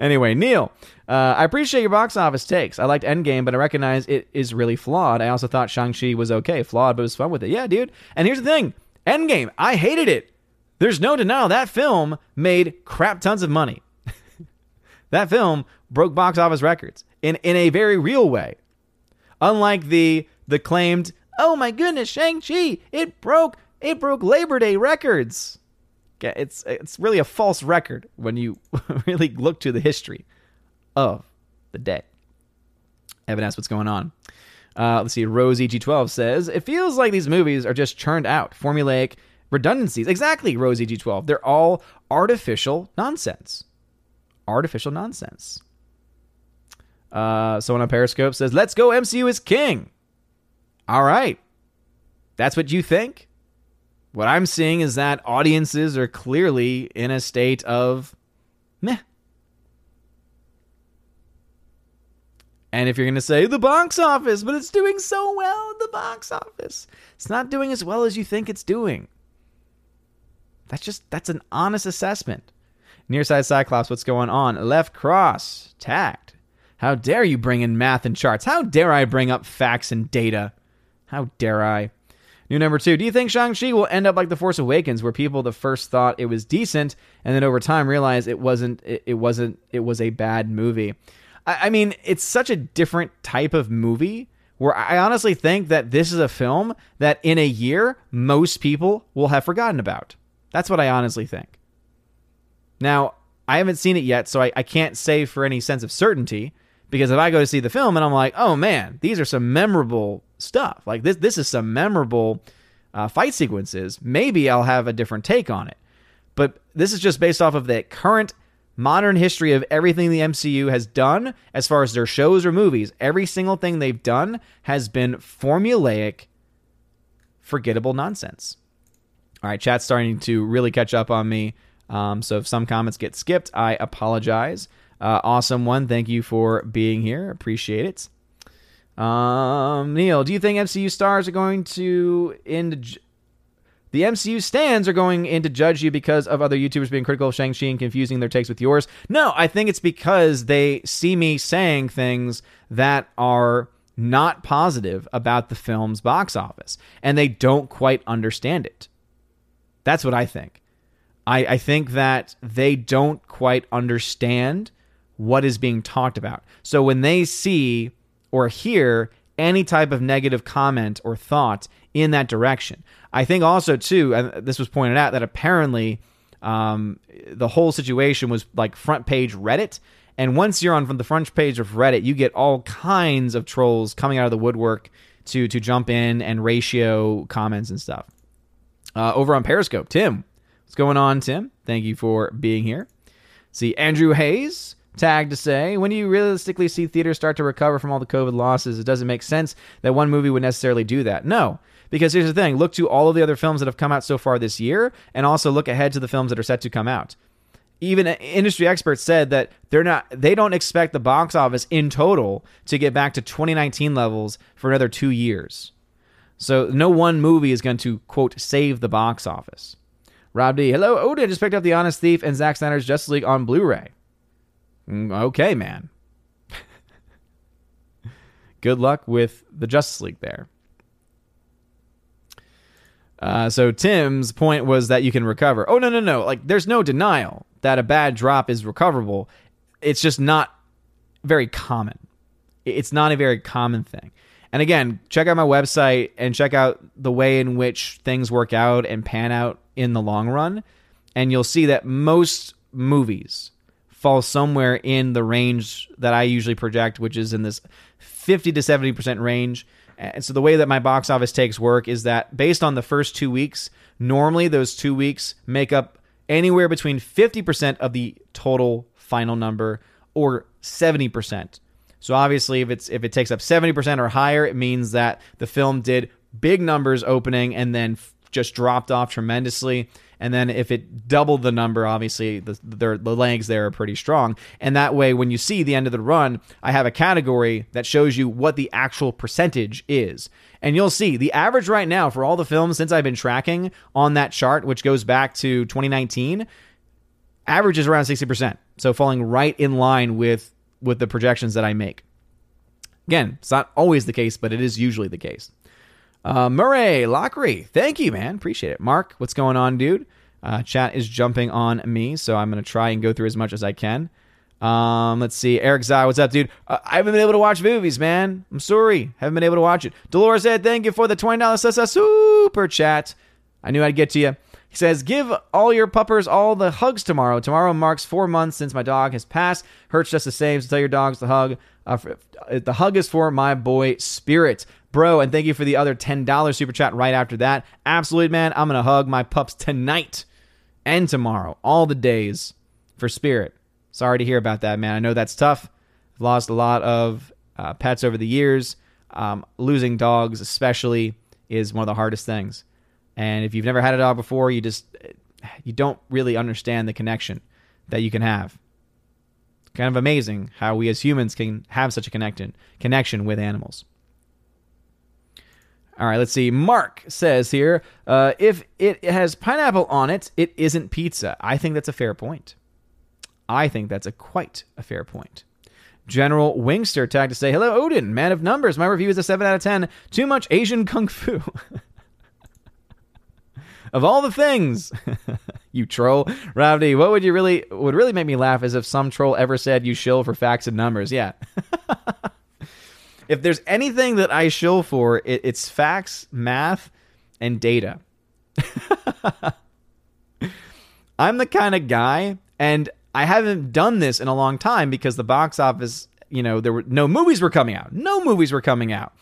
anyway, Neil, uh, I appreciate your box office takes. I liked Endgame, but I recognize it is really flawed. I also thought Shang-Chi was okay, flawed, but it was fun with it. Yeah, dude. And here's the thing Endgame, I hated it. There's no denial that film made crap tons of money. that film broke box office records in, in a very real way. Unlike the the claimed, oh my goodness, Shang-Chi, it broke it broke Labor Day records. It's it's really a false record when you really look to the history of the day. Evan asks what's going on. Uh, let's see. Rose EG12 says it feels like these movies are just churned out, formulaic redundancies. Exactly, Rose EG12. They're all artificial nonsense. Artificial nonsense. Uh, someone on Periscope says, "Let's go, MCU is king." All right, that's what you think. What I'm seeing is that audiences are clearly in a state of meh. And if you're going to say the box office, but it's doing so well the box office, it's not doing as well as you think it's doing. That's just that's an honest assessment. Nearside Cyclops, what's going on? Left cross, tagged. How dare you bring in math and charts? How dare I bring up facts and data? How dare I? New number two. Do you think Shang-Chi will end up like The Force Awakens, where people the first thought it was decent and then over time realized it wasn't it, it wasn't it was a bad movie? I, I mean, it's such a different type of movie where I honestly think that this is a film that in a year most people will have forgotten about. That's what I honestly think. Now, I haven't seen it yet, so I, I can't say for any sense of certainty because if I go to see the film and I'm like, oh man, these are some memorable stuff. Like this, this is some memorable uh, fight sequences. Maybe I'll have a different take on it. But this is just based off of the current modern history of everything the MCU has done as far as their shows or movies. Every single thing they've done has been formulaic, forgettable nonsense. All right, chat's starting to really catch up on me. Um, so if some comments get skipped, I apologize. Uh, awesome one. Thank you for being here. Appreciate it. Um, Neil, do you think MCU stars are going to ju- the MCU stands are going in to judge you because of other YouTubers being critical of Shang-Chi and confusing their takes with yours? No, I think it's because they see me saying things that are not positive about the film's box office and they don't quite understand it. That's what I think. I, I think that they don't quite understand what is being talked about. So when they see or hear any type of negative comment or thought in that direction. I think also too, and this was pointed out that apparently um, the whole situation was like front page Reddit. And once you're on from the front page of Reddit, you get all kinds of trolls coming out of the woodwork to to jump in and ratio comments and stuff. Uh, over on Periscope, Tim, what's going on, Tim? Thank you for being here. See Andrew Hayes tag to say when do you realistically see theaters start to recover from all the covid losses it doesn't make sense that one movie would necessarily do that no because here's the thing look to all of the other films that have come out so far this year and also look ahead to the films that are set to come out even industry experts said that they're not they don't expect the box office in total to get back to 2019 levels for another 2 years so no one movie is going to quote save the box office Rob D. Hello, Odin just picked up The Honest Thief and Zack Snyder's Justice League on Blu-ray. Mm, okay, man. Good luck with the Justice League there. Uh, so Tim's point was that you can recover. Oh no no no! Like there's no denial that a bad drop is recoverable. It's just not very common. It's not a very common thing. And again, check out my website and check out the way in which things work out and pan out in the long run, and you'll see that most movies fall somewhere in the range that I usually project, which is in this 50 to 70% range. And so the way that my box office takes work is that based on the first two weeks, normally those two weeks make up anywhere between 50% of the total final number or 70%. So obviously if it's if it takes up 70% or higher, it means that the film did big numbers opening and then just dropped off tremendously. And then if it doubled the number, obviously the, the, legs there are pretty strong. And that way, when you see the end of the run, I have a category that shows you what the actual percentage is. And you'll see the average right now for all the films since I've been tracking on that chart, which goes back to 2019, average is around 60%. So falling right in line with with the projections that I make. Again, it's not always the case, but it is usually the case. Uh, Murray Lockery, thank you, man. Appreciate it. Mark, what's going on, dude? Uh, chat is jumping on me, so I'm going to try and go through as much as I can. Um, let's see. Eric Zai, what's up, dude? Uh, I haven't been able to watch movies, man. I'm sorry. Haven't been able to watch it. Dolores said, thank you for the $20 super chat. I knew I'd get to you. He says, Give all your puppers all the hugs tomorrow. Tomorrow marks four months since my dog has passed. Hurts just the same. So tell your dogs the hug. Uh, uh, the hug is for my boy Spirit. Bro, and thank you for the other $10 super chat right after that. Absolutely, man. I'm going to hug my pups tonight and tomorrow, all the days for Spirit. Sorry to hear about that, man. I know that's tough. I've lost a lot of uh, pets over the years. Um, losing dogs, especially, is one of the hardest things. And if you've never had a dog before, you just you don't really understand the connection that you can have. Kind of amazing how we as humans can have such a connection connection with animals. All right, let's see. Mark says here, uh, if it has pineapple on it, it isn't pizza. I think that's a fair point. I think that's a quite a fair point. General Wingster tagged to say, Hello, Odin, man of numbers. My review is a 7 out of 10. Too much Asian kung fu. of all the things, you troll, Ravdi, what would you really would really make me laugh is if some troll ever said you shill for facts and numbers. Yeah. if there's anything that I shill for, it, it's facts, math, and data. I'm the kind of guy, and I haven't done this in a long time because the box office, you know, there were no movies were coming out. No movies were coming out.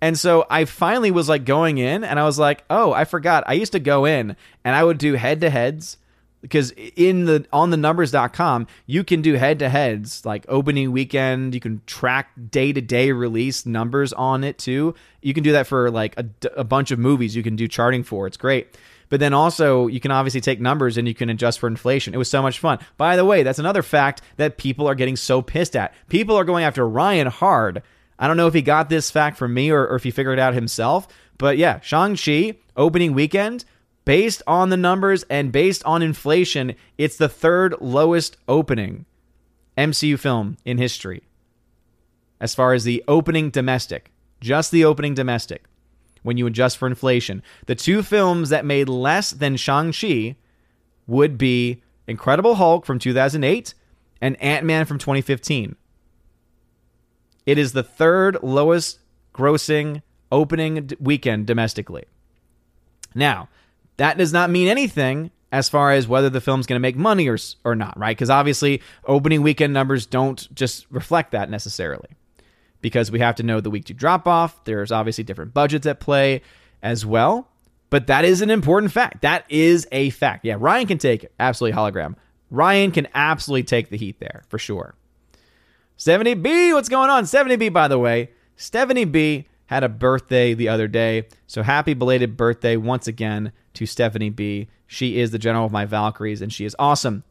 And so I finally was like going in and I was like, "Oh, I forgot. I used to go in and I would do head-to-heads because in the on the numbers.com you can do head-to-heads like opening weekend, you can track day-to-day release numbers on it too. You can do that for like a, a bunch of movies you can do charting for. It's great. But then also you can obviously take numbers and you can adjust for inflation. It was so much fun. By the way, that's another fact that people are getting so pissed at. People are going after Ryan hard I don't know if he got this fact from me or, or if he figured it out himself, but yeah, Shang-Chi opening weekend, based on the numbers and based on inflation, it's the third lowest opening MCU film in history. As far as the opening domestic, just the opening domestic, when you adjust for inflation. The two films that made less than Shang-Chi would be Incredible Hulk from 2008 and Ant-Man from 2015. It is the third lowest grossing opening weekend domestically. Now, that does not mean anything as far as whether the film's going to make money or, or not, right? Because obviously, opening weekend numbers don't just reflect that necessarily. Because we have to know the week to drop off. There's obviously different budgets at play as well. But that is an important fact. That is a fact. Yeah, Ryan can take it. Absolutely hologram. Ryan can absolutely take the heat there for sure. 70B, what's going on? 70B, by the way, Stephanie B had a birthday the other day. So happy belated birthday once again to Stephanie B. She is the general of my Valkyries, and she is awesome.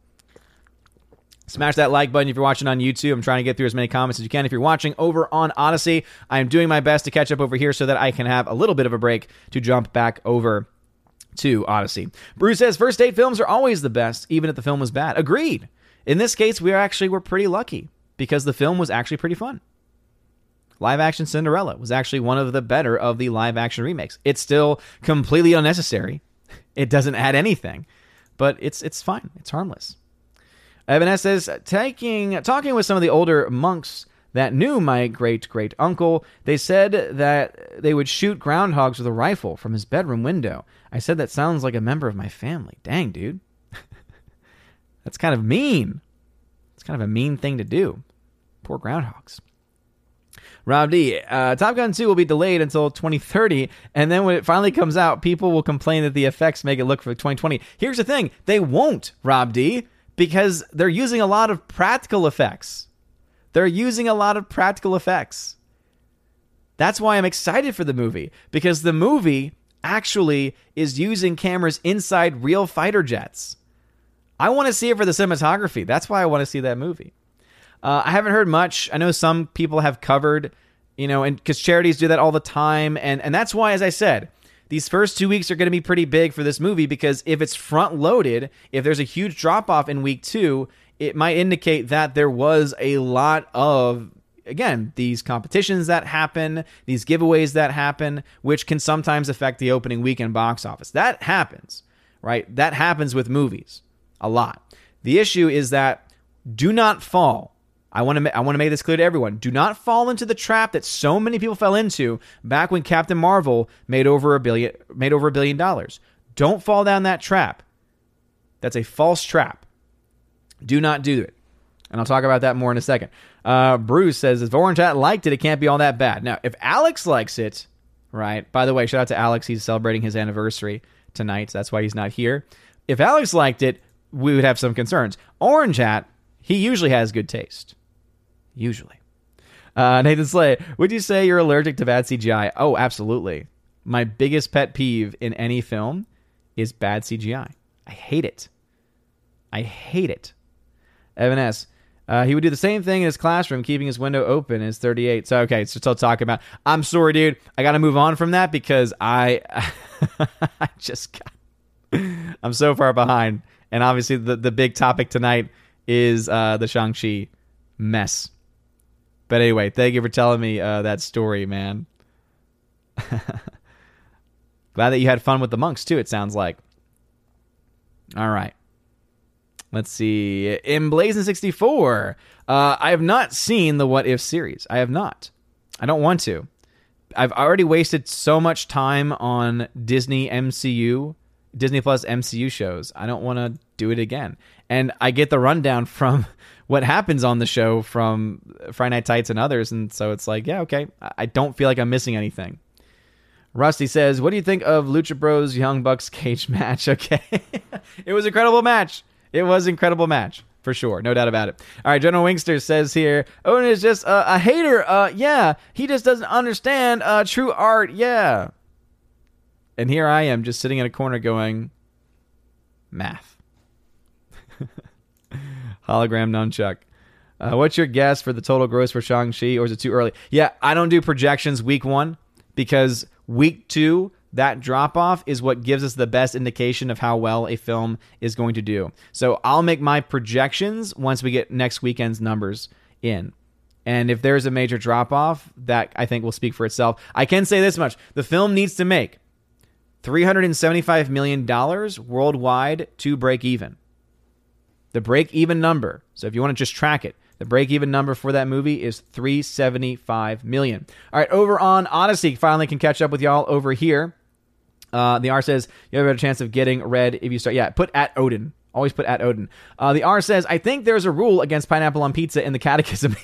Smash that like button if you're watching on YouTube. I'm trying to get through as many comments as you can. If you're watching over on Odysee, I am doing my best to catch up over here so that I can have a little bit of a break to jump back over to Odysee. Bruce says first date films are always the best, even if the film was bad. Agreed. In this case, we actually we're pretty lucky because the film was actually pretty fun. Live action Cinderella was actually one of the better of the live action remakes. It's still completely unnecessary. It doesn't add anything, but it's it's fine. It's harmless. Evan says taking talking with some of the older monks that knew my great great uncle, they said that they would shoot groundhogs with a rifle from his bedroom window. I said that sounds like a member of my family. Dang, dude. That's kind of mean. It's kind of a mean thing to do. Poor groundhogs. Rob D. Uh, Top Gun 2 will be delayed until 2030, and then when it finally comes out, people will complain that the effects make it look for 2020. Here's the thing they won't, Rob D, because they're using a lot of practical effects. They're using a lot of practical effects. That's why I'm excited for the movie, because the movie actually is using cameras inside real fighter jets. I want to see it for the cinematography. That's why I want to see that movie. Uh, I haven't heard much. I know some people have covered, you know, and because charities do that all the time, and and that's why, as I said, these first two weeks are going to be pretty big for this movie because if it's front loaded, if there's a huge drop off in week two, it might indicate that there was a lot of again, these competitions that happen, these giveaways that happen, which can sometimes affect the opening weekend box office. That happens, right? That happens with movies a lot. The issue is that do not fall. I want to I want to make this clear to everyone. Do not fall into the trap that so many people fell into back when Captain Marvel made over a billion made over a billion dollars. Don't fall down that trap. That's a false trap. Do not do it. And I'll talk about that more in a second. Uh, Bruce says, if Orange Hat liked it, it can't be all that bad. Now, if Alex likes it, right? By the way, shout out to Alex. He's celebrating his anniversary tonight. So that's why he's not here. If Alex liked it, we would have some concerns. Orange Hat, he usually has good taste. Usually. Uh, Nathan Slay, would you say you're allergic to bad CGI? Oh, absolutely. My biggest pet peeve in any film is bad CGI. I hate it. I hate it. Evan S. Uh, he would do the same thing in his classroom, keeping his window open. Is 38. So okay, so still talking about. I'm sorry, dude. I got to move on from that because I, I just got. I'm so far behind, and obviously the the big topic tonight is uh, the Shang Chi mess. But anyway, thank you for telling me uh, that story, man. Glad that you had fun with the monks too. It sounds like. All right. Let's see. In Blazing 64, uh, I have not seen the What If series. I have not. I don't want to. I've already wasted so much time on Disney MCU, Disney Plus MCU shows. I don't want to do it again. And I get the rundown from what happens on the show from Friday Night Tights and others. And so it's like, yeah, okay. I don't feel like I'm missing anything. Rusty says, What do you think of Lucha Bros Young Bucks cage match? Okay. it was incredible match. It was incredible match for sure, no doubt about it. All right, General Wingster says here, Owen is just uh, a hater. Uh, yeah, he just doesn't understand uh, true art. Yeah. And here I am, just sitting in a corner going, math. Hologram nunchuck. Uh, what's your guess for the total gross for Shang-Chi, or is it too early? Yeah, I don't do projections week one because week two that drop off is what gives us the best indication of how well a film is going to do. So I'll make my projections once we get next weekend's numbers in. And if there's a major drop off, that I think will speak for itself. I can say this much the film needs to make $375 million worldwide to break even. The break even number. So if you want to just track it, the break even number for that movie is 375 million. All right, over on Odysee, finally can catch up with y'all over here. Uh, the R says you have a better chance of getting red if you start. Yeah, put at Odin. Always put at Odin. Uh, the R says I think there's a rule against pineapple on pizza in the Catechism.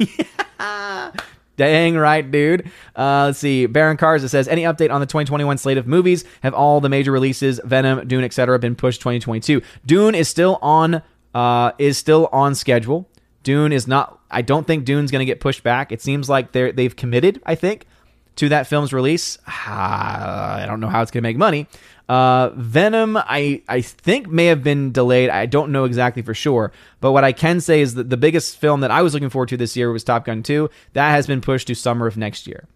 Dang right, dude. Uh, let's see. Baron Cars says any update on the 2021 slate of movies? Have all the major releases, Venom, Dune, etc., been pushed 2022? Dune is still on. Uh, is still on schedule. Dune is not. I don't think Dune's going to get pushed back. It seems like they're they've committed. I think to that film's release. I don't know how it's going to make money. Uh, Venom, I, I think may have been delayed. I don't know exactly for sure. But what I can say is that the biggest film that I was looking forward to this year was Top Gun 2. That has been pushed to summer of next year.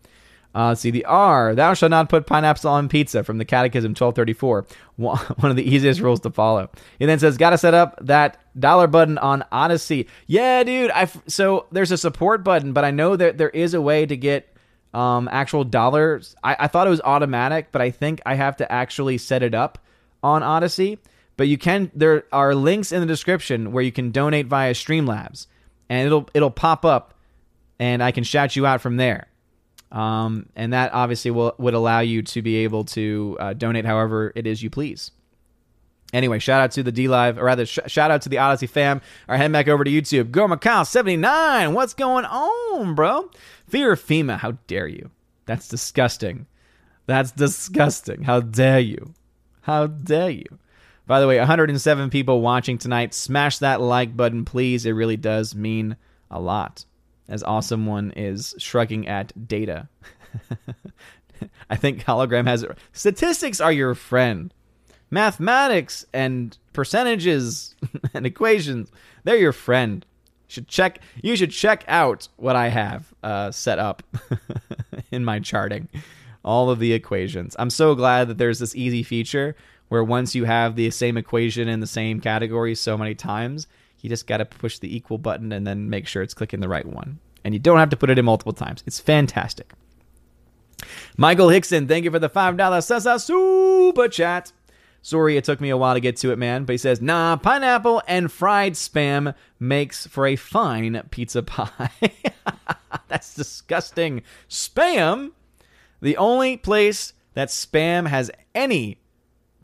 Uh, see, the R, thou shalt not put pineapples on pizza from the Catechism 1234. One of the easiest rules to follow. He then says, gotta set up that dollar button on Odysee. Yeah, dude. I so there's a support button, but I know that there is a way to get um, actual dollars. I, I thought it was automatic, but I think I have to actually set it up on Odysee. But you can. There are links in the description where you can donate via Streamlabs, and it'll it'll pop up, and I can shout you out from there. Um, and that obviously will would allow you to be able to uh, donate however it is you please. Anyway, shout out to the D Live, or rather, sh- shout out to the Odysee fam. Right, head back over to YouTube. Go Macau79. What's going on, bro? Fear of FEMA. How dare you? That's disgusting. That's disgusting. How dare you? How dare you? By the way, 107 people watching tonight. Smash that like button, please. It really does mean a lot. As awesome one is shrugging at data. I think hologram has statistics are your friend. Mathematics and percentages and equations they're your friend. You should check you should check out what i have uh, set up in my charting. All of the equations. I'm so glad that there's this easy feature where once you have the same equation in the same category so many times You just got to push the equal button and then make sure it's clicking the right one. And you don't have to put it in multiple times. It's fantastic. Michael Hickson, thank you for the $5 Sasa Super Chat. Sorry it took me a while to get to it, man. But he says, nah, pineapple and fried spam makes for a fine pizza pie. That's disgusting. Spam? The only place that spam has any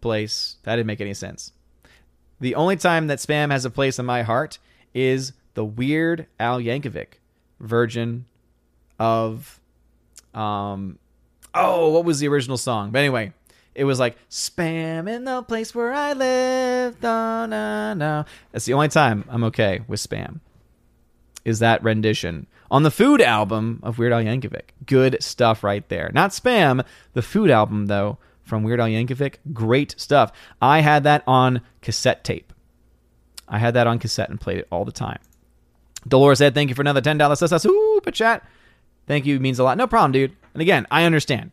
place, that didn't make any sense. The only time that spam has a place in my heart is the weird Al Yankovic version of um oh what was the original song but anyway it was like spam in the place where I live. Da, na, na. That's the only time I'm okay with spam. Is that rendition on the Food album of Weird Al Yankovic? Good stuff right there. Not spam. The Food album though from Weird Al Yankovic, great stuff. I had that on cassette tape. I had that on cassette and played it all the time. Dolores said, "Thank you for another ten dollars super chat. Thank you means a lot. No problem, dude. And again, I understand.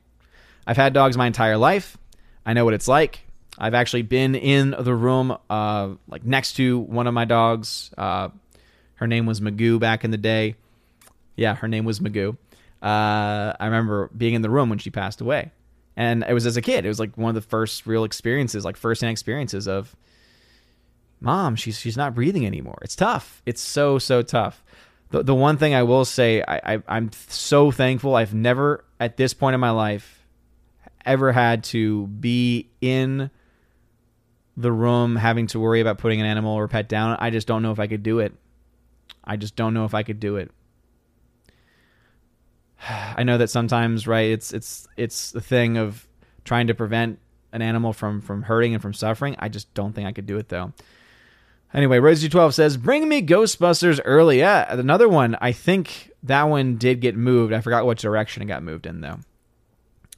I've had dogs my entire life. I know what it's like. I've actually been in the room, uh, like next to one of my dogs. Uh, her name was Magoo back in the day. Yeah, her name was Magoo. Uh, I remember being in the room when she passed away, and it was as a kid. It was like one of the first real experiences, like firsthand experiences of, mom, she's she's not breathing anymore. It's tough. It's so so tough. The the one thing I will say, I, I I'm so thankful. I've never at this point in my life ever had to be in the room having to worry about putting an animal or pet down. I just don't know if I could do it. I just don't know if I could do it. I know that sometimes, right? It's it's it's the thing of trying to prevent an animal from from hurting and from suffering. I just don't think I could do it though. Anyway, Rosie12 says, "Bring me Ghostbusters early." Yeah, another one. I think that one did get moved. I forgot what direction it got moved in though.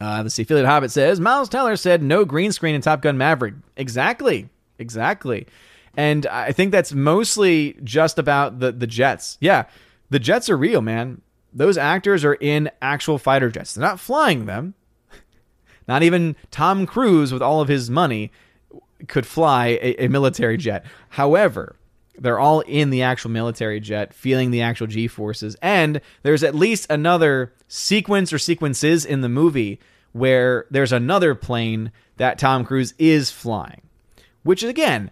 Uh, let's see. Philly Hobbit says Miles Teller said no green screen in Top Gun Maverick. Exactly, exactly. And I think that's mostly just about the the jets. Yeah, the jets are real, man. Those actors are in actual fighter jets. They're not flying them. Not even Tom Cruise, with all of his money, could fly a, a military jet. However, they're all in the actual military jet, feeling the actual G forces. And there's at least another sequence or sequences in the movie where there's another plane that Tom Cruise is flying, which again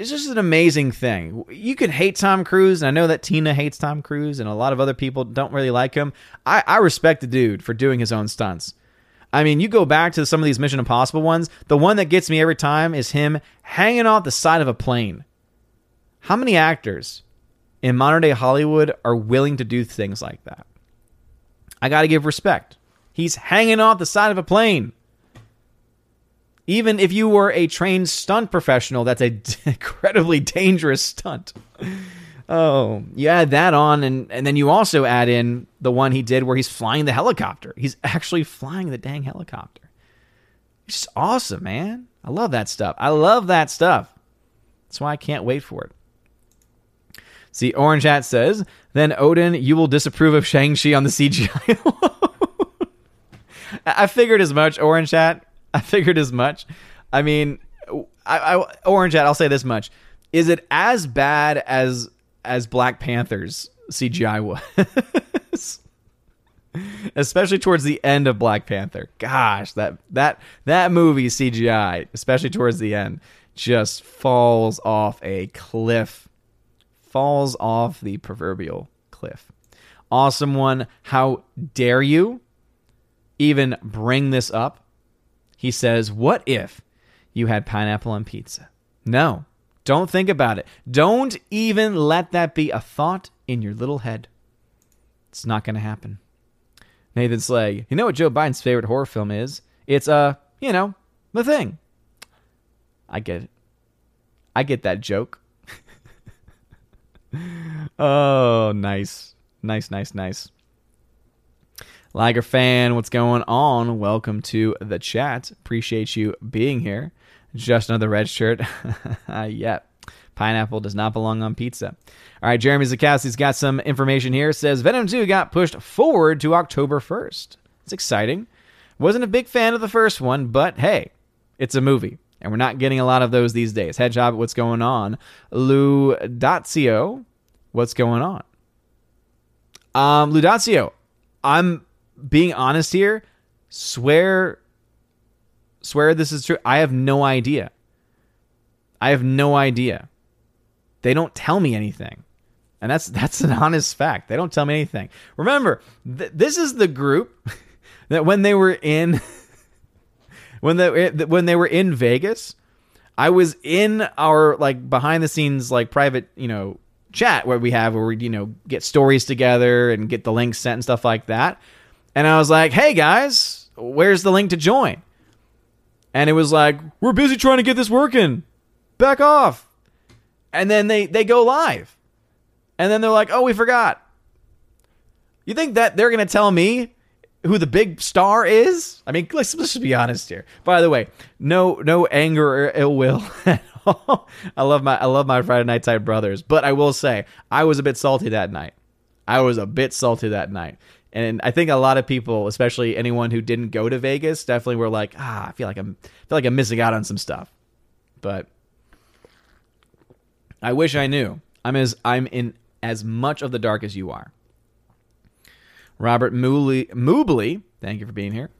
is just an amazing thing. You can hate Tom Cruise, and I know that Tina hates Tom Cruise, and a lot of other people don't really like him. I, I respect the dude for doing his own stunts. I mean, you go back to some of these Mission Impossible ones, the one that gets me every time is him hanging off the side of a plane. How many actors in modern day Hollywood are willing to do things like that? I got to give respect. He's hanging off the side of a plane. Even if you were a trained stunt professional, that's an incredibly dangerous stunt. Oh, you add that on, and, and then you also add in the one he did where he's flying the helicopter. He's actually flying the dang helicopter. It's just awesome, man. I love that stuff. I love that stuff. That's why I can't wait for it. See, Orange Hat says, then Odin, you will disapprove of Shang-Chi on the CGI. I figured as much, Orange Hat. I figured as much. I mean, I, I, Orange Hat, I'll say this much. Is it as bad as as Black Panther's CGI was? especially towards the end of Black Panther. Gosh, that that that movie CGI, especially towards the end, just falls off a cliff falls off the proverbial cliff. Awesome one. How dare you even bring this up? He says, What if you had pineapple on pizza? No, don't think about it. Don't even let that be a thought in your little head. It's not going to happen. Nathan Slay, you know what Joe Biden's favorite horror film is? It's, uh, you know, the thing. I get it. I get that joke oh, nice. Nice, nice, nice. Liger fan, what's going on? Welcome to the chat. Appreciate you being here. Just another red shirt. yep. Pineapple does not belong on pizza. All right, Jeremy Zakowski's got some information here. says Venom 2 got pushed forward to October 1st. It's exciting. Wasn't a big fan of the first one, but hey, it's a movie. And we're not getting a lot of those these days. Hedge Hobbit, what's going on? Lou Dazio, what's going on? Um, Ludazio, I'm being honest here. Swear, swear this is true. I have no idea. I have no idea. They don't tell me anything. And that's that's an honest fact. They don't tell me anything. Remember, th- this is the group that when they were in when they when they were in Vegas, I was in our like behind the scenes like private, you know, chat where we have where we, you know, get stories together and get the links sent and stuff like that. And I was like, "Hey guys, where's the link to join?" And it was like, "We're busy trying to get this working. Back off." And then they they go live and then they're like, "Oh, we forgot." You think that they're gonna tell me who the big star is? I mean, let's, let's just be honest here. By the way, no no anger or ill will at all. I love my I love my Friday Night Tights brothers, but I will say I was a bit salty that night. I was a bit salty that night. And I think a lot of people, especially anyone who didn't go to Vegas, definitely were like, "Ah, I feel like I'm feel like I'm missing out on some stuff." But I wish I knew. I'm as I'm in as much of the dark as you are. Robert Moobley, thank you for being here.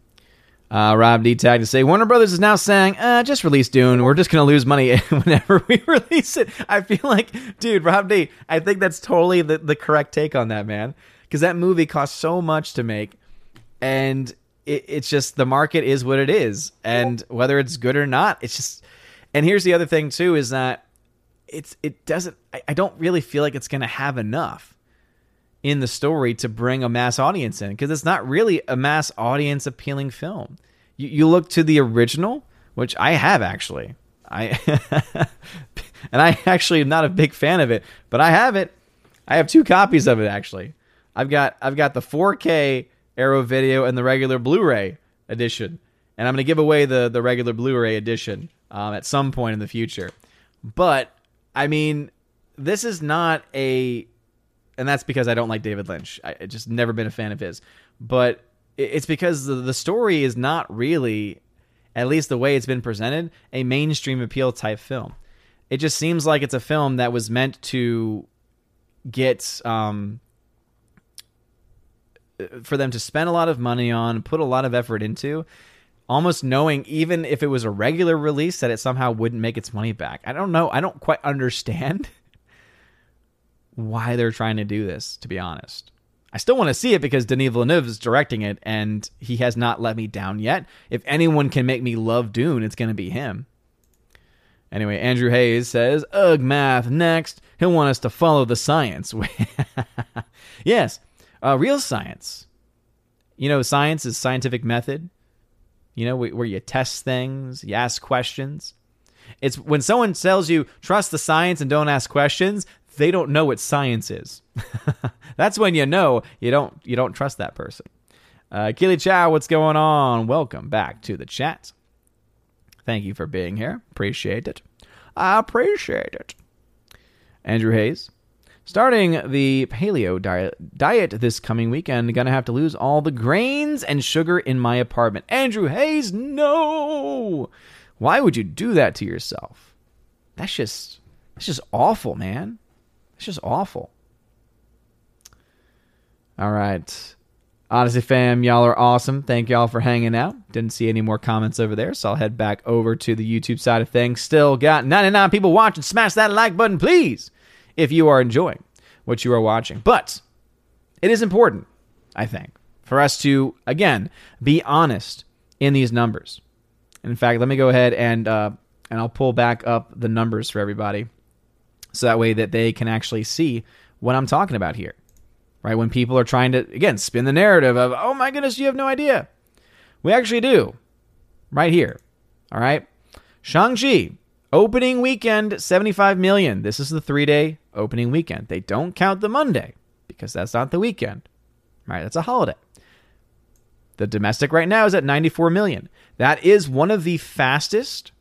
Uh, Rob D tag to say Warner Brothers is now saying, uh, just release Dune. We're just gonna lose money whenever we release it. I feel like, dude, Rob D, I think that's totally the, the correct take on that, man. Because that movie cost so much to make, and it, it's just the market is what it is, and whether it's good or not, it's just. And here's the other thing too is that it's it doesn't I, I don't really feel like it's going to have enough in the story to bring a mass audience in because it's not really a mass audience appealing film. You, you look to the original, which I have actually. I and I actually am not a big fan of it, but I have it. I have two copies of it actually. I've got I've got the 4K Arrow Video and the regular Blu-ray edition, and I'm going to give away the the regular Blu-ray edition um, at some point in the future. But I mean, this is not a, and that's because I don't like David Lynch. I, I just never been a fan of his. But it's because the, the story is not really, at least the way it's been presented, a mainstream appeal type film. It just seems like it's a film that was meant to get um, for them to spend a lot of money on, put a lot of effort into, almost knowing even if it was a regular release that it somehow wouldn't make its money back. I don't know. I don't quite understand why they're trying to do this, to be honest. I still want to see it because Denis Villeneuve is directing it and he has not let me down yet. If anyone can make me love Dune, it's going to be him. Anyway, Andrew Hayes says, Ugh, math, next. He'll want us to follow the science. yes, uh, real science. You know, science is scientific method you know, where you test things, you ask questions. It's when someone tells you trust the science and don't ask questions, they don't know what science is. That's when you know you don't you don't trust that person. Uh, Keely Chow, what's going on? Welcome back to the chat. Thank you for being here. Appreciate it. I appreciate it. Andrew Hayes, Starting the paleo diet, this coming weekend, gonna have to lose all the grains and sugar in my apartment. Andrew Hayes, no! Why would you do that to yourself? That's just that's just awful, man. It's just awful. All right. Odysee fam, y'all are awesome. Thank y'all for hanging out. Didn't see any more comments over there, so I'll head back over to the YouTube side of things. Still got 99 people watching. Smash that like button, please if you are enjoying what you are watching. But it is important, I think, for us to, again, be honest in these numbers. In fact, let me go ahead and uh, and I'll pull back up the numbers for everybody, so that way that they can actually see what I'm talking about here. Right when people are trying to again spin the narrative of, oh my goodness, you have no idea. We actually do, right here. All right, Shang-Chi Opening weekend, 75 million. This is the three day opening weekend. They don't count the Monday because that's not the weekend, right? That's a holiday. The domestic right now is at 94 million. That is one of the fastest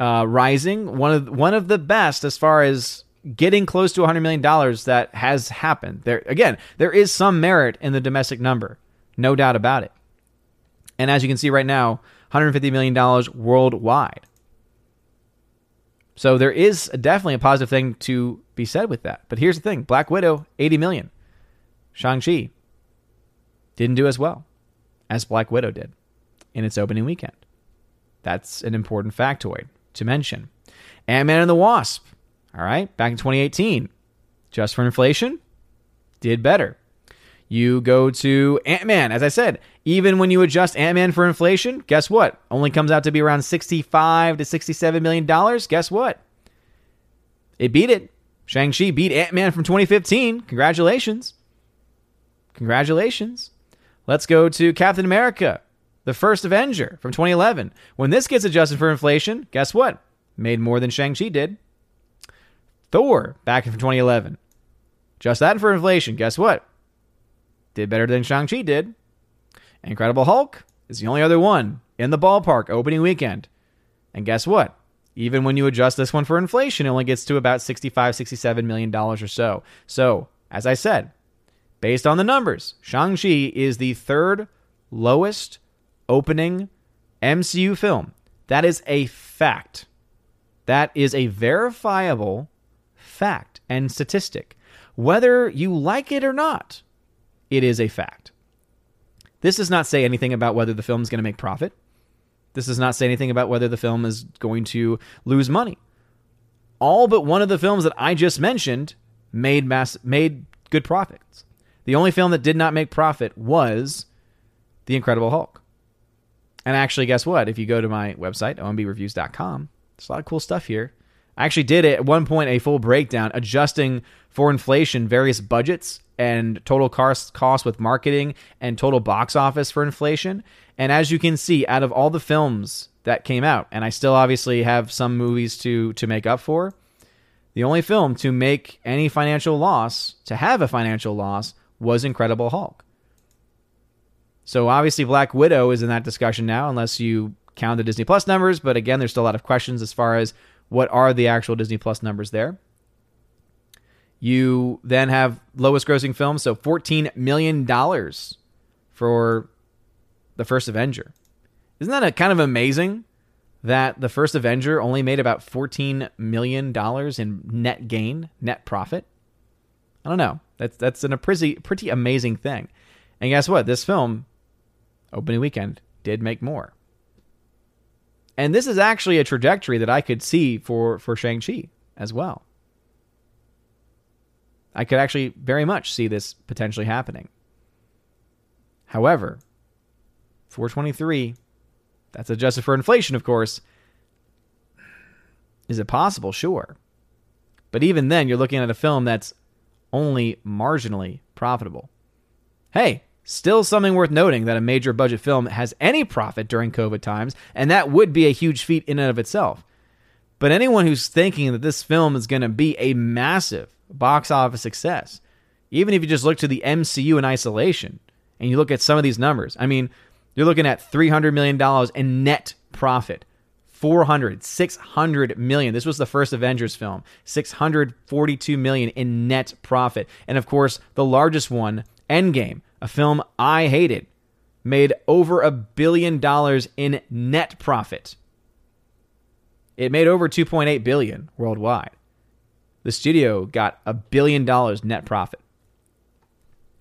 uh, rising, one of one of the best as far as getting close to 100 million dollars that has happened. There again, there is some merit in the domestic number, no doubt about it. And as you can see right now, $150 million worldwide. So there is definitely a positive thing to be said with that. But here's the thing Black Widow, 80 million. Shang-Chi didn't do as well as Black Widow did in its opening weekend. That's an important factoid to mention. Ant-Man and the Wasp, all right, back in 2018, just for inflation, did better. You go to Ant Man, as I said, even when you adjust Ant Man for inflation, guess what? Only comes out to be around 65 to 67 million dollars. Guess what? It beat it. Shang-Chi beat Ant Man from 2015. Congratulations. Congratulations. Let's go to Captain America, the first Avenger from 2011. When this gets adjusted for inflation, guess what? Made more than Shang-Chi did. Thor, back in 2011. Just that for inflation, guess what? Did better than Shang-Chi did. Incredible Hulk is the only other one in the ballpark opening weekend. And guess what? Even when you adjust this one for inflation, it only gets to about 65, 67 million dollars or so. So, as I said, based on the numbers, Shang-Chi is the third lowest opening MCU film. That is a fact. That is a verifiable fact and statistic. Whether you like it or not, it is a fact. This does not say anything about whether the film is going to make profit. This does not say anything about whether the film is going to lose money. All but one of the films that I just mentioned made mass made good profits. The only film that did not make profit was The Incredible Hulk. And actually, guess what? If you go to my website, ombreviews.com, there's a lot of cool stuff here. I actually did at one point a full breakdown adjusting for inflation various budgets and total cost with marketing and total box office for inflation. And as you can see, out of all the films that came out, and I still obviously have some movies to to make up for, the only film to make any financial loss, to have a financial loss, was Incredible Hulk. So obviously Black Widow is in that discussion now, unless you count the Disney Plus numbers. But again, there's still a lot of questions as far as what are the actual Disney Plus numbers there. You then have lowest grossing film, so $14 million for the first Avenger. Isn't that a kind of amazing that the first Avenger only made about $14 million in net gain, net profit? I don't know. That's that's an, a pretty pretty amazing thing. And guess what? This film, opening weekend, did make more. And this is actually a trajectory that I could see for for Shang-Chi as well. I could actually very much see this potentially happening. However, 423, that's adjusted for inflation, of course. Is it possible? Sure. But even then, you're looking at a film that's only marginally profitable. Hey, still something worth noting that a major budget film has any profit during COVID times, and that would be a huge feat in and of itself. But anyone who's thinking that this film is going to be a massive box office success. Even if you just look to the MCU in isolation and you look at some of these numbers, I mean, you're looking at $300 million in net profit. 400 600 million. This was the first avengers film. 642 million in net profit. And of course the largest one endgame a film i hated made over a billion dollars in net profit. It made over 2.8 billion worldwide the studio got a billion dollars net profit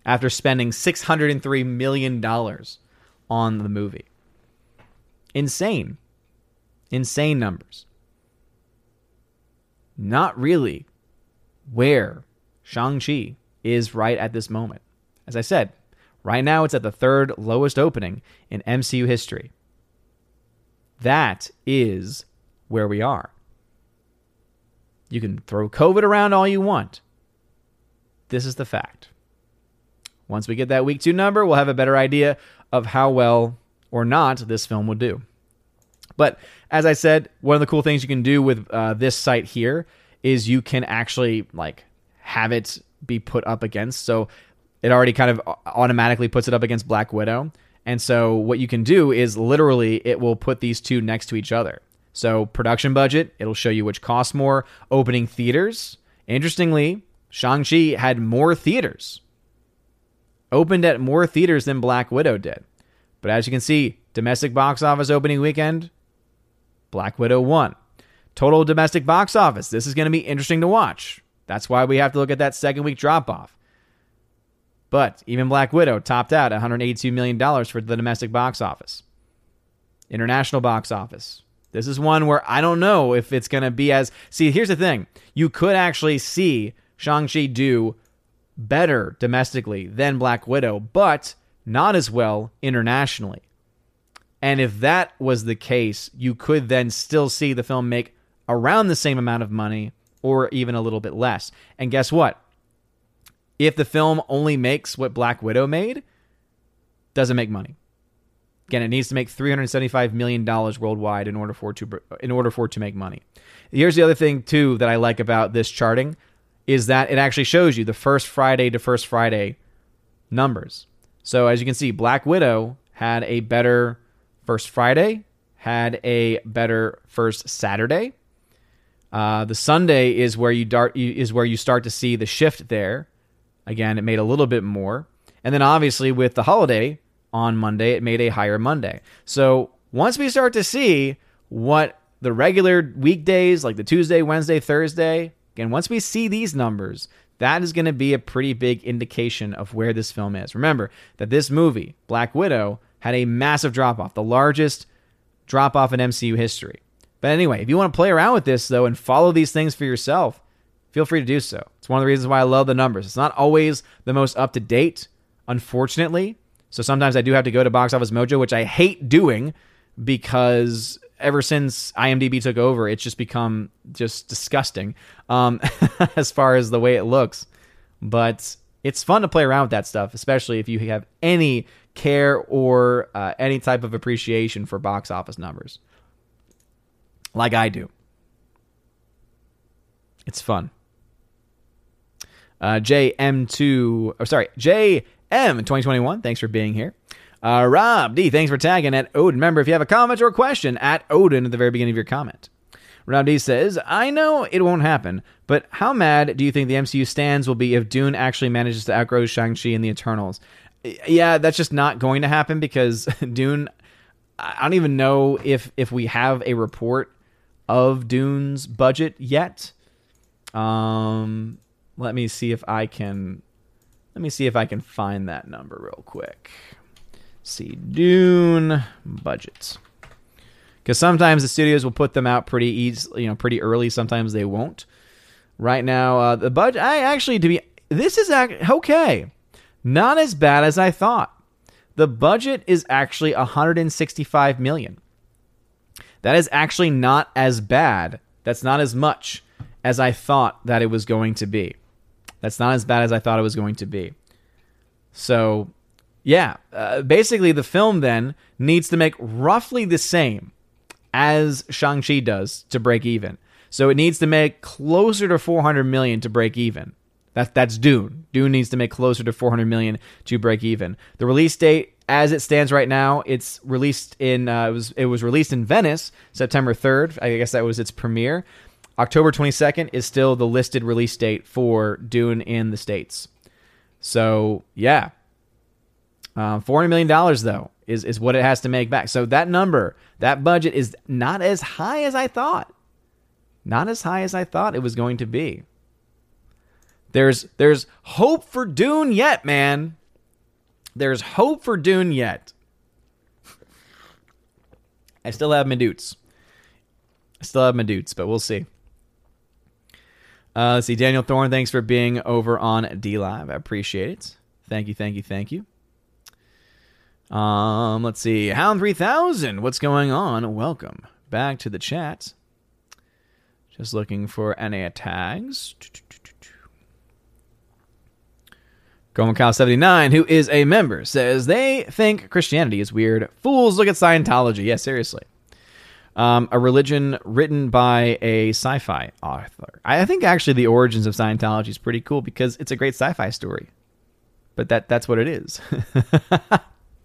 after spending $603 million on the movie. Insane. Insane numbers. Not really where Shang-Chi is right at this moment. As I said, right now it's at the third lowest opening in MCU history. That is where we are. You can throw COVID around all you want. This is the fact. Once we get that week two number, we'll have a better idea of how well or not this film will do. But as I said, one of the cool things you can do with uh, this site here is you can actually like have it be put up against. So it already kind of automatically puts it up against Black Widow. And so what you can do is literally it will put these two next to each other. So, production budget, it'll show you which costs more. Opening theaters. Interestingly, Shang-Chi had more theaters. Opened at more theaters than Black Widow did. But as you can see, Domestic box office opening weekend, Black Widow won. Total domestic box office. This is going to be interesting to watch. That's why we have to look at that second week drop off. But even Black Widow topped out $182 million for the domestic box office. International box office. This is one where I don't know if it's going to be as. See, here's the thing you could actually see Shang-Chi do better domestically than Black Widow, but not as well internationally. And if that was the case, you could then still see the film make around the same amount of money or even a little bit less. And guess what? If the film only makes what Black Widow made, doesn't make money. Again, it needs to make 375 million dollars worldwide in order for it to in order for it to make money. Here's the other thing too that I like about this charting is that it actually shows you the first Friday to first Friday numbers. So as you can see, Black Widow had a better first Friday, had a better first Saturday. Uh, the Sunday is where you dart is where you start to see the shift there. Again, it made a little bit more, and then obviously with the holiday on Monday, it made a higher Monday. So once we start to see what the regular weekdays, like the Tuesday, Wednesday, Thursday, again, once we see these numbers, that is going to be a pretty big indication of where this film is. Remember that this movie, Black Widow, had a massive drop off, the largest drop off in MCU history. But anyway, if you want to play around with this, though, and follow these things for yourself, feel free to do so. It's one of the reasons why I love the numbers. It's not always the most up to date, unfortunately. So sometimes I do have to go to Box Office Mojo, which I hate doing because ever since IMDb took over, it's just become just disgusting um, as far as the way it looks. But it's fun to play around with that stuff, especially if you have any care or uh, any type of appreciation for box office numbers, like I do. It's fun. Uh, JM2, oh, sorry, JM 2021, thanks for being here. Uh, Rob D, thanks for tagging at Odin. Remember, if you have a comment or a question, at Odin at the very beginning of your comment. Rob D says, I know it won't happen, but how mad do you think the MCU stands will be if Dune actually manages to outgrow Shang-Chi and the Eternals? Yeah, that's just not going to happen because Dune, I don't even know if if we have a report of Dune's budget yet. Um, let me see if I can let me see if I can find that number real quick see Dune budgets. Because sometimes the studios will put them out pretty easy, you know, pretty early. Sometimes they won't. Right now, uh, the budget. I actually to be this is okay, not as bad as I thought. The budget is actually 165 million. That is actually not as bad. That's not as much as I thought that it was going to be. That's not as bad as I thought it was going to be. So yeah, uh, basically the film then needs to make roughly the same as Shang-Chi does to break even. So it needs to make closer to 400 million to break even. That, that's Dune. Dune needs to make closer to 400 million to break even. The release date, as it stands right now, it's released in uh, it was it was released in Venice September 3rd. I guess that was its premiere. October 22nd is still the listed release date for Dune in the states. So yeah, uh, $400 million, though, is, is what it has to make back. So that number, that budget is not as high as I thought. Not as high as I thought it was going to be. There's there's hope for Dune yet, man. There's hope for Dune yet. I still have my dutes. I still have my dutes, but we'll see. Uh, let's see. Daniel Thorne, thanks for being over on D Live. I appreciate it. Thank you, thank you, thank you. Um, let's see. Hound 3000, what's going on? Welcome back to the chat. Just looking for any tags. Gomacal79, who is a member, says they think Christianity is weird. Fools look at Scientology. Yeah, seriously. Um, a religion written by a sci fi author. I think actually the origins of Scientology is pretty cool because it's a great sci fi story. But that that's what it is.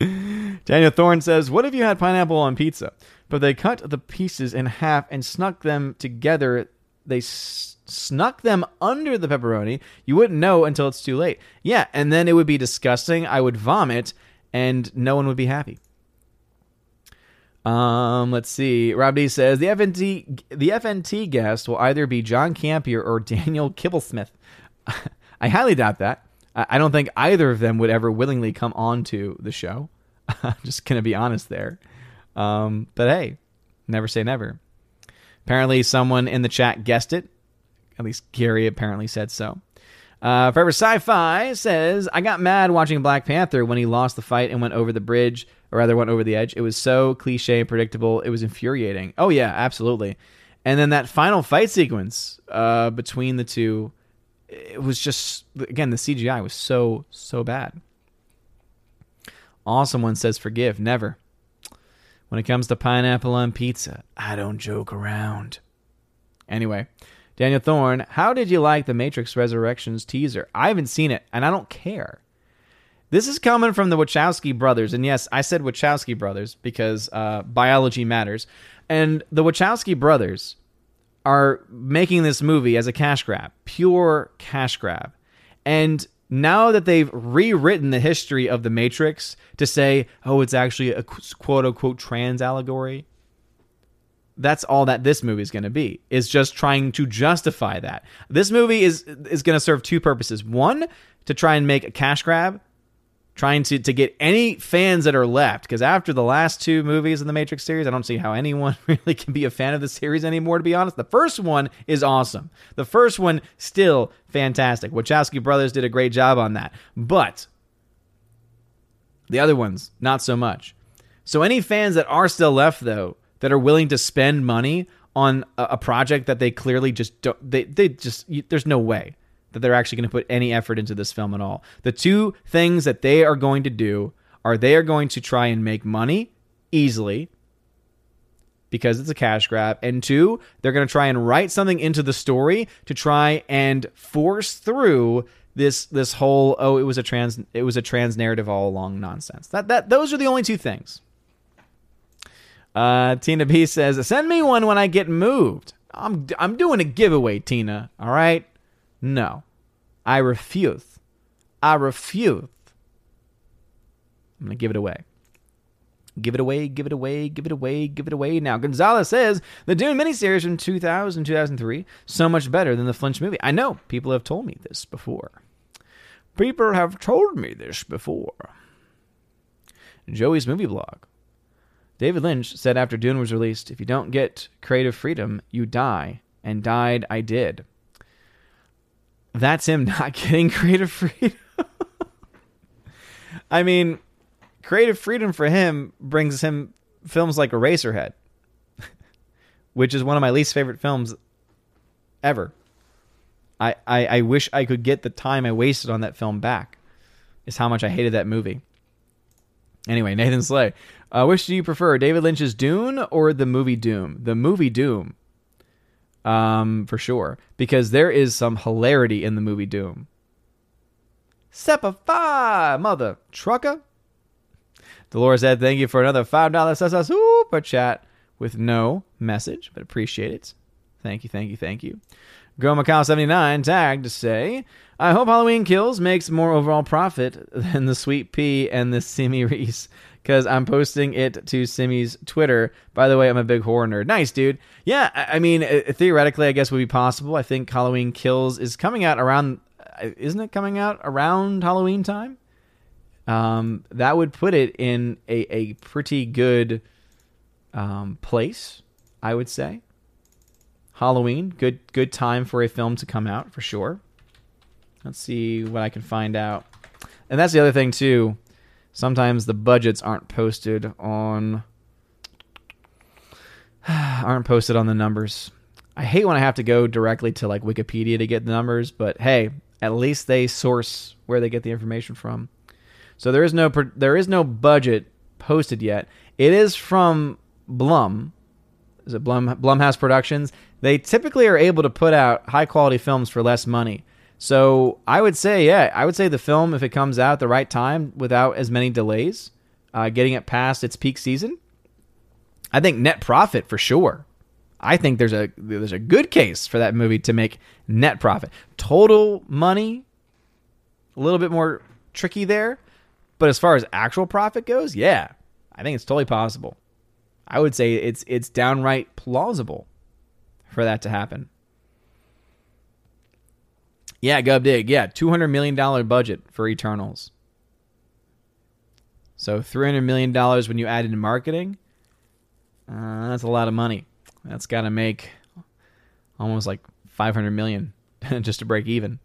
Daniel Thorne says, What if you had pineapple on pizza, but they cut the pieces in half and snuck them together? They s- snuck them under the pepperoni. You wouldn't know until it's too late. Yeah, and then it would be disgusting. I would vomit, and no one would be happy. Um, let's see. Rob D says the FNT the FNT guest will either be John Campea or Daniel Kibblesmith. I highly doubt that. I don't think either of them would ever willingly come on to the show. I'm Just gonna be honest there. Um, but hey, never say never. Apparently, someone in the chat guessed it. At least Gary apparently said so. Uh, Forever Sci-Fi says, "I got mad watching Black Panther when he lost the fight and went over the bridge, or rather went over the edge. It was so cliche and predictable. It was infuriating. Oh yeah, absolutely. And then that final fight sequence uh, between the two, it was just again the CGI was so so bad. Awesome one says, "Forgive, never." When it comes to pineapple on pizza, I don't joke around. Anyway, Daniel Thorne, how did you like the Matrix Resurrections teaser? I haven't seen it, and I don't care. This is coming from the Wachowski brothers, and yes, I said Wachowski brothers because uh, biology matters. And the Wachowski brothers are making this movie as a cash grab, pure cash grab. And now that they've rewritten the history of the Matrix to say, oh, it's actually a quote unquote trans allegory, that's all that this movie is going to be is just trying to justify that this movie is is going to serve two purposes one to try and make a cash grab trying to, to get any fans that are left because after the last two movies in the matrix series i don't see how anyone really can be a fan of the series anymore to be honest. The first one is awesome. The first one still fantastic. Wachowski brothers did a great job on that. But the other ones not so much. So any fans that are still left though that are willing to spend money on a, project that they clearly just don't they, they just there's no way that they're actually going to put any effort into this film at all. The two things that they are going to do are they are going to try and make money easily because it's a cash grab and two they're going to try and write something into the story to try and force through this this whole oh it was a trans it was a trans narrative all along nonsense. That that those are the only two things. Uh, tina b says send me one when i get moved. I'm i'm doing a giveaway tina all right no. I refuse. I refuse. I'm going to give it away. Give it away, give it away, give it away, give it away. Now, Gonzalez says the Dune miniseries from 2000 2003 so much better than the Lynch movie. I know people have told me this before. People have told me this before. Joey's movie blog. David Lynch said after Dune was released, if you don't get creative freedom, you die. And died I did that's him not getting creative freedom. I mean, creative freedom for him brings him films like Eraserhead, which is one of my least favorite films ever. I, I, I wish I could get the time I wasted on that film back, is how much I hated that movie. Anyway, Nathan Slay. Uh, which do you prefer, David Lynch's Dune or the movie Doom? The movie Doom um, for sure, because there is some hilarity in the movie Doom. Sepify, mother trucker. Dolores said, "Thank you for another five dollar super chat with no message, but appreciate it. Thank you, thank you, thank you." Girl Macau seventy nine tagged to say, "I hope Halloween Kills makes more overall profit than the Sweet Pea and the Simi Reese." Because I'm posting it to Simi's Twitter. By the way, I'm a big horror nerd. Nice, dude. Yeah, I mean, theoretically, I guess would be possible. I think Halloween Kills is coming out around, uh, isn't it coming out around Halloween time? Um, that would put it in a, a pretty good um, place, I would say. Halloween, good good time for a film to come out for sure. Let's see what I can find out. And that's the other thing too sometimes the budgets aren't posted on aren't posted on the numbers. I hate when I have to go directly to like Wikipedia to get the numbers, but hey, at least they source where they get the information from. So there is no there is no budget posted yet. It is from Blum. Is it Blum Blumhouse Productions? They typically are able to put out high quality films for less money. So I would say, yeah, I would say the film, if it comes out at the right time without as many delays, uh, getting it past its peak season, I think net profit for sure. I think there's a there's a good case for that movie to make net profit. Total money, a little bit more tricky there, but as far as actual profit goes, yeah, I think it's totally possible. I would say it's it's downright plausible for that to happen. Yeah, Gub Dig. Yeah, two hundred million dollar budget for Eternals. So three hundred million dollars when you add in marketing. Uh, that's a lot of money. That's got to make almost like five hundred million just to break even.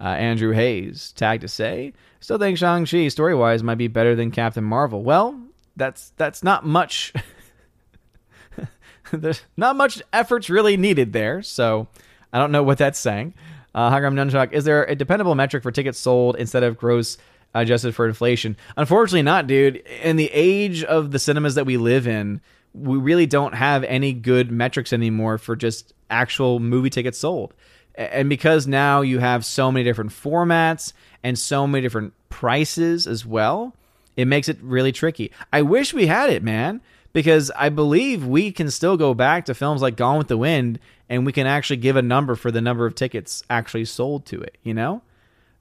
Uh, Andrew Hayes tagged to say, still think Shang Chi story wise might be better than Captain Marvel. Well, that's that's not much. There's not much efforts really needed there, so I don't know what that's saying. Uh, Hagram Nunchak, is there a dependable metric for tickets sold instead of gross adjusted for inflation? Unfortunately, not, dude. In the age of the cinemas that we live in, we really don't have any good metrics anymore for just actual movie tickets sold. And because now you have so many different formats and so many different prices as well, it makes it really tricky. I wish we had it, man, because I believe we can still go back to films like Gone with the Wind and we can actually give a number for the number of tickets actually sold to it, you know?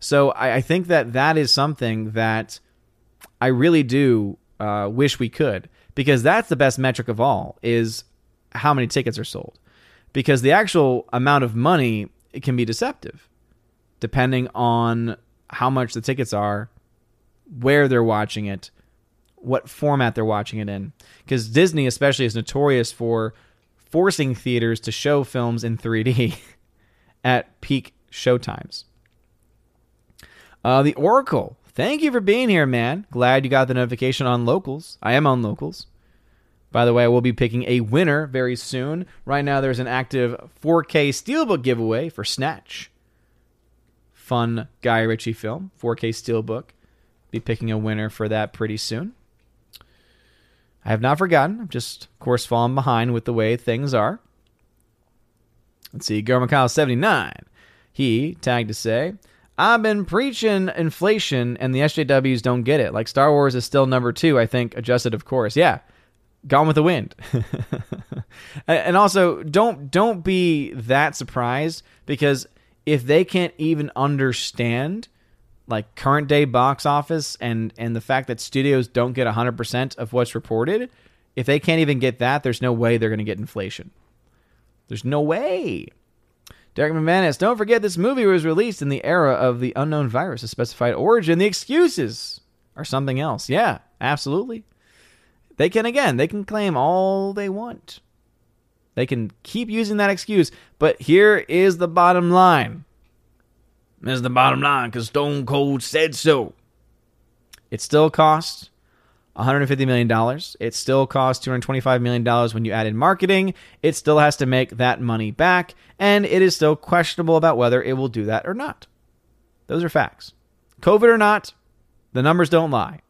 So I, I think that that is something that I really do uh, wish we could because that's the best metric of all is how many tickets are sold because the actual amount of money it can be deceptive depending on how much the tickets are where they're watching it what format they're watching it in because disney especially is notorious for forcing theaters to show films in 3d at peak showtimes uh, the oracle Thank you for being here, man. Glad you got the notification on locals. I am on locals. By the way, I will be picking a winner very soon. Right now, there's an active 4K Steelbook giveaway for Snatch. Fun Guy Ritchie film, 4K Steelbook. Be picking a winner for that pretty soon. I have not forgotten. I'm just, of course, falling behind with the way things are. Let's see. Garmakyle 79. He tagged to say, I've been preaching inflation, and the SJWs don't get it. Like Star Wars is still number two, I think, adjusted, of course. Yeah, Gone with the Wind. and also, don't don't be that surprised because if they can't even understand like current day box office and and the fact that studios don't get 100% of what's reported, if they can't even get that, there's no way they're going to get inflation. There's no way. Derek McManus, don't forget this movie was released in the era of the unknown virus, a specified origin. The excuses are something else. Yeah, absolutely. They can, again, they can claim all they want. They can keep using that excuse, but here is the bottom line. This is the bottom line because Stone Cold said so. It still costs $150 million. It still costs $225 million when you add in marketing. It still has to make that money back, and it is still questionable about whether it will do that or not. Those are facts. COVID or not, the numbers don't lie.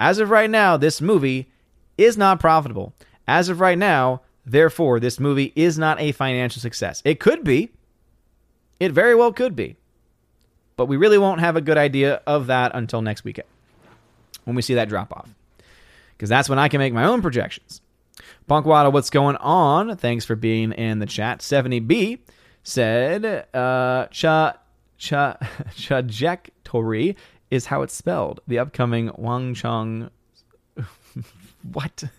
As of right now, this movie is not profitable. As of right now, therefore, this movie is not a financial success. It could be. It very well could be. But we really won't have a good idea of that until next weekend when we see that drop off. Because that's when I can make my own projections. Punkwada, what's going on? Thanks for being in the chat. 70B said, uh, cha, cha, trajectory is how it's spelled. The upcoming Wang Chong. what? I'm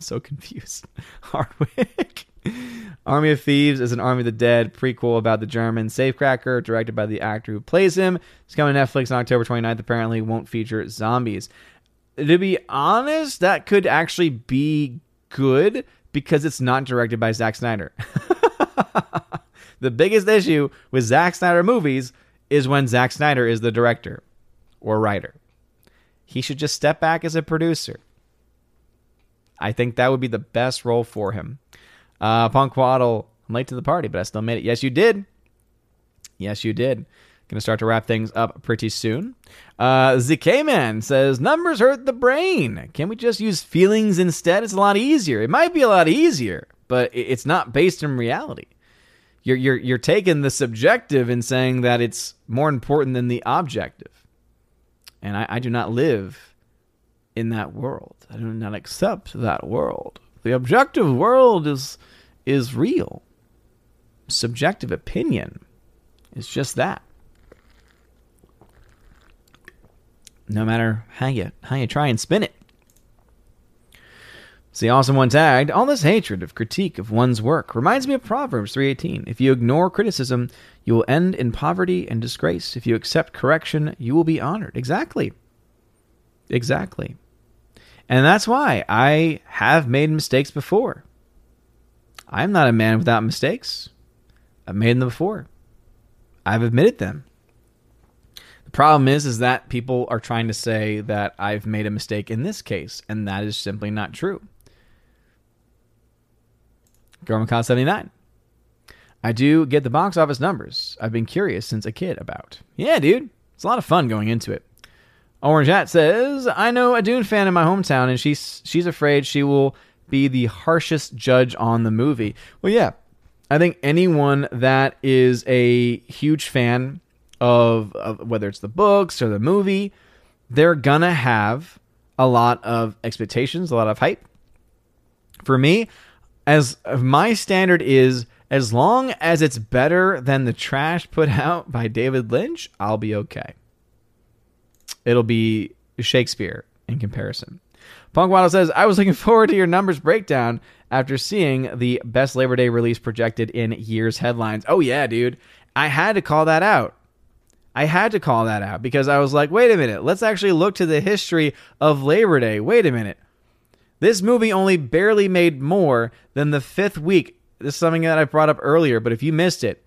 so confused. Hardwick. Army of Thieves is an Army of the Dead prequel about the German safecracker, directed by the actor who plays him. It's coming to Netflix on October 29th. Apparently, won't feature zombies. To be honest, that could actually be good because it's not directed by Zack Snyder. the biggest issue with Zack Snyder movies is when Zack Snyder is the director or writer. He should just step back as a producer. I think that would be the best role for him. Uh, Punk Waddle, I'm late to the party, but I still made it. Yes, you did. Yes, you did. Going to start to wrap things up pretty soon. Uh, ZK Man says, Numbers hurt the brain. Can we just use feelings instead? It's a lot easier. It might be a lot easier, but it's not based in reality. You're, you're, you're taking the subjective and saying that it's more important than the objective. And I, I do not live in that world. I do not accept that world. The objective world is is real. Subjective opinion is just that. No matter how you how you try and spin it. See, awesome one tagged. All this hatred of critique of one's work reminds me of Proverbs 3:18. If you ignore criticism, you will end in poverty and disgrace. If you accept correction, you will be honored. Exactly. Exactly. And that's why I have made mistakes before. I'm not a man without mistakes. I've made them before. I've admitted them. The problem is is that people are trying to say that I've made a mistake in this case, and that is simply not true. Gormancon 79. I do get the box office numbers. I've been curious since a kid about. Yeah, dude. It's a lot of fun going into it. Orange Hat says, I know a Dune fan in my hometown, and she's she's afraid she will be the harshest judge on the movie. Well, yeah. I think anyone that is a huge fan of, of whether it's the books or the movie, they're gonna have a lot of expectations, a lot of hype. For me, as my standard is as long as it's better than the trash put out by David Lynch, I'll be okay. It'll be Shakespeare in comparison. Punk Waddle says, I was looking forward to your numbers breakdown after seeing the best Labor Day release projected in years headlines. Oh, yeah, dude. I had to call that out. I had to call that out because I was like, wait a minute, let's actually look to the history of Labor Day. Wait a minute. This movie only barely made more than the fifth week. This is something that I brought up earlier, but if you missed it,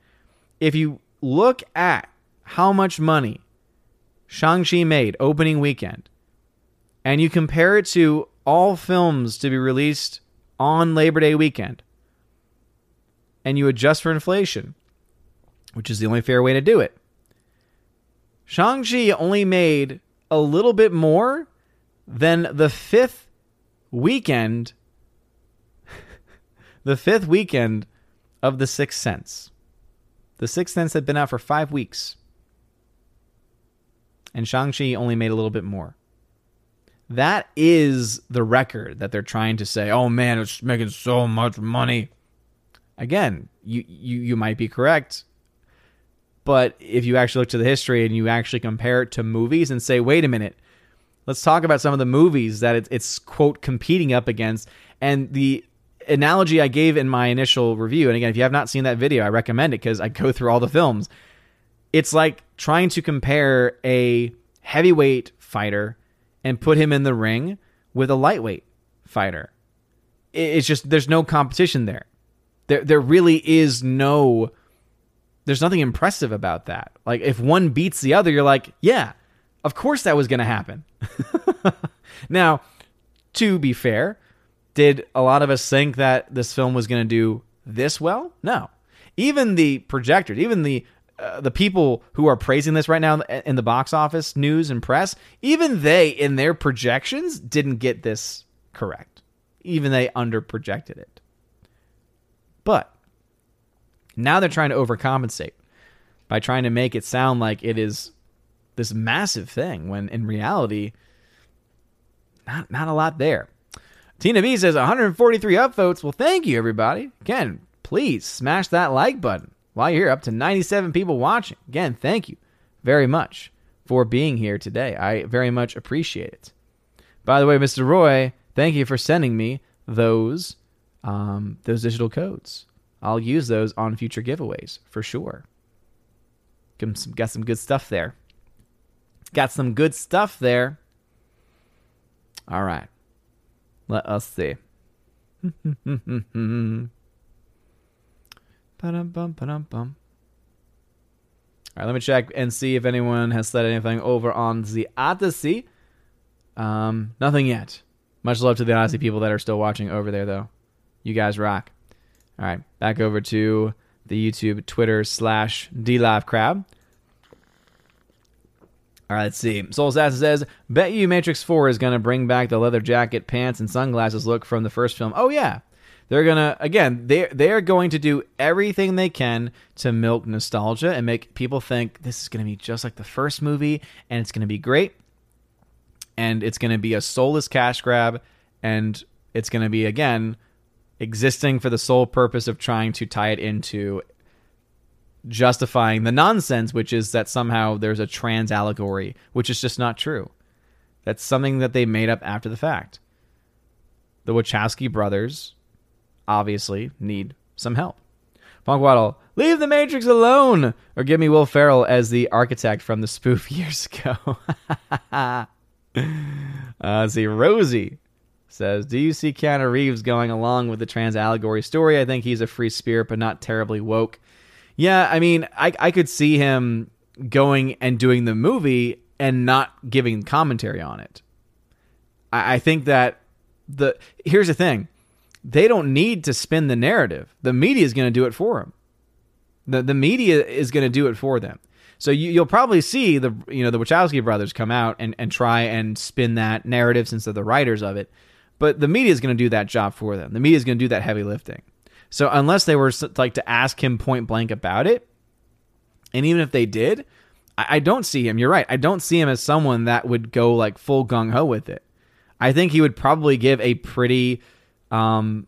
if you look at how much money Shang-Chi made opening weekend, and you compare it to all films to be released on Labor Day weekend, and you adjust for inflation, which is the only fair way to do it, Shang-Chi only made a little bit more than the fifth weekend, the fifth weekend of The Sixth Sense. The Sixth Sense had been out for five weeks. And Shang-Chi only made a little bit more. That is the record that they're trying to say, oh man, it's making so much money. Again, you, you, you might be correct. But if you actually look to the history and you actually compare it to movies and say, wait a minute, let's talk about some of the movies that it's, it's quote competing up against. And the analogy I gave in my initial review, and again, if you have not seen that video, I recommend it because I go through all the films. It's like trying to compare a heavyweight fighter and put him in the ring with a lightweight fighter. It's just there's no competition there. There there really is no there's nothing impressive about that. Like if one beats the other, you're like, yeah, of course that was going to happen. now, to be fair, did a lot of us think that this film was going to do this well? No. Even the projectors, even the uh, the people who are praising this right now in the box office news and press, even they in their projections didn't get this correct. Even they under projected it. But now they're trying to overcompensate by trying to make it sound like it is this massive thing when in reality not not a lot there. Tina B says 143 upvotes. Well, thank you everybody. Again, please smash that like button while you're here. Up to 97 people watching. Again, thank you very much for being here today. I very much appreciate it. By the way, Mr. Roy, thank you for sending me those um, those digital codes. I'll use those on future giveaways for sure. Got some good stuff there. Got some good stuff there. All right. Let us see. Ba-dum-bum, ba-dum-bum. All right, let me check and see if anyone has said anything over on the Odysee. Um, nothing yet. Much love to the Odysee people that are still watching over there, though. You guys rock. All right, back over to the YouTube, Twitter slash DLiveCrab. All right, let's see. Soul Assassin says, "Bet you Matrix Four is gonna bring back the leather jacket, pants, and sunglasses look from the first film." Oh yeah, they're gonna again. They they are going to do everything they can to milk nostalgia and make people think this is gonna be just like the first movie, and it's gonna be great, and it's gonna be a soulless cash grab, and it's gonna be again existing for the sole purpose of trying to tie it into justifying the nonsense, which is that somehow there's a trans allegory, which is just not true. That's something that they made up after the fact. the Wachowski brothers obviously need some help. Punk Waddle, leave the Matrix alone, or give me Will Ferrell as the architect from the spoof years ago. uh, see, Rosie says, "Do you see Keanu Reeves going along with the trans allegory story? I think he's a free spirit, but not terribly woke." Yeah, I mean, I I could see him going and doing the movie and not giving commentary on it. I, I think that the here's the thing they don't need to spin the narrative. The media is going to do it for them. The the media is going to do it for them. So you, will probably see the you know the Wachowski brothers come out and, and try and spin that narrative since they're the writers of it. But the media is going to do that job for them. The media is going to do that heavy lifting. So unless they were like to ask him point blank about it, and even if they did, I, I don't see him. You're right. I don't see him as someone that would go like full gung ho with it. I think he would probably give a pretty, um,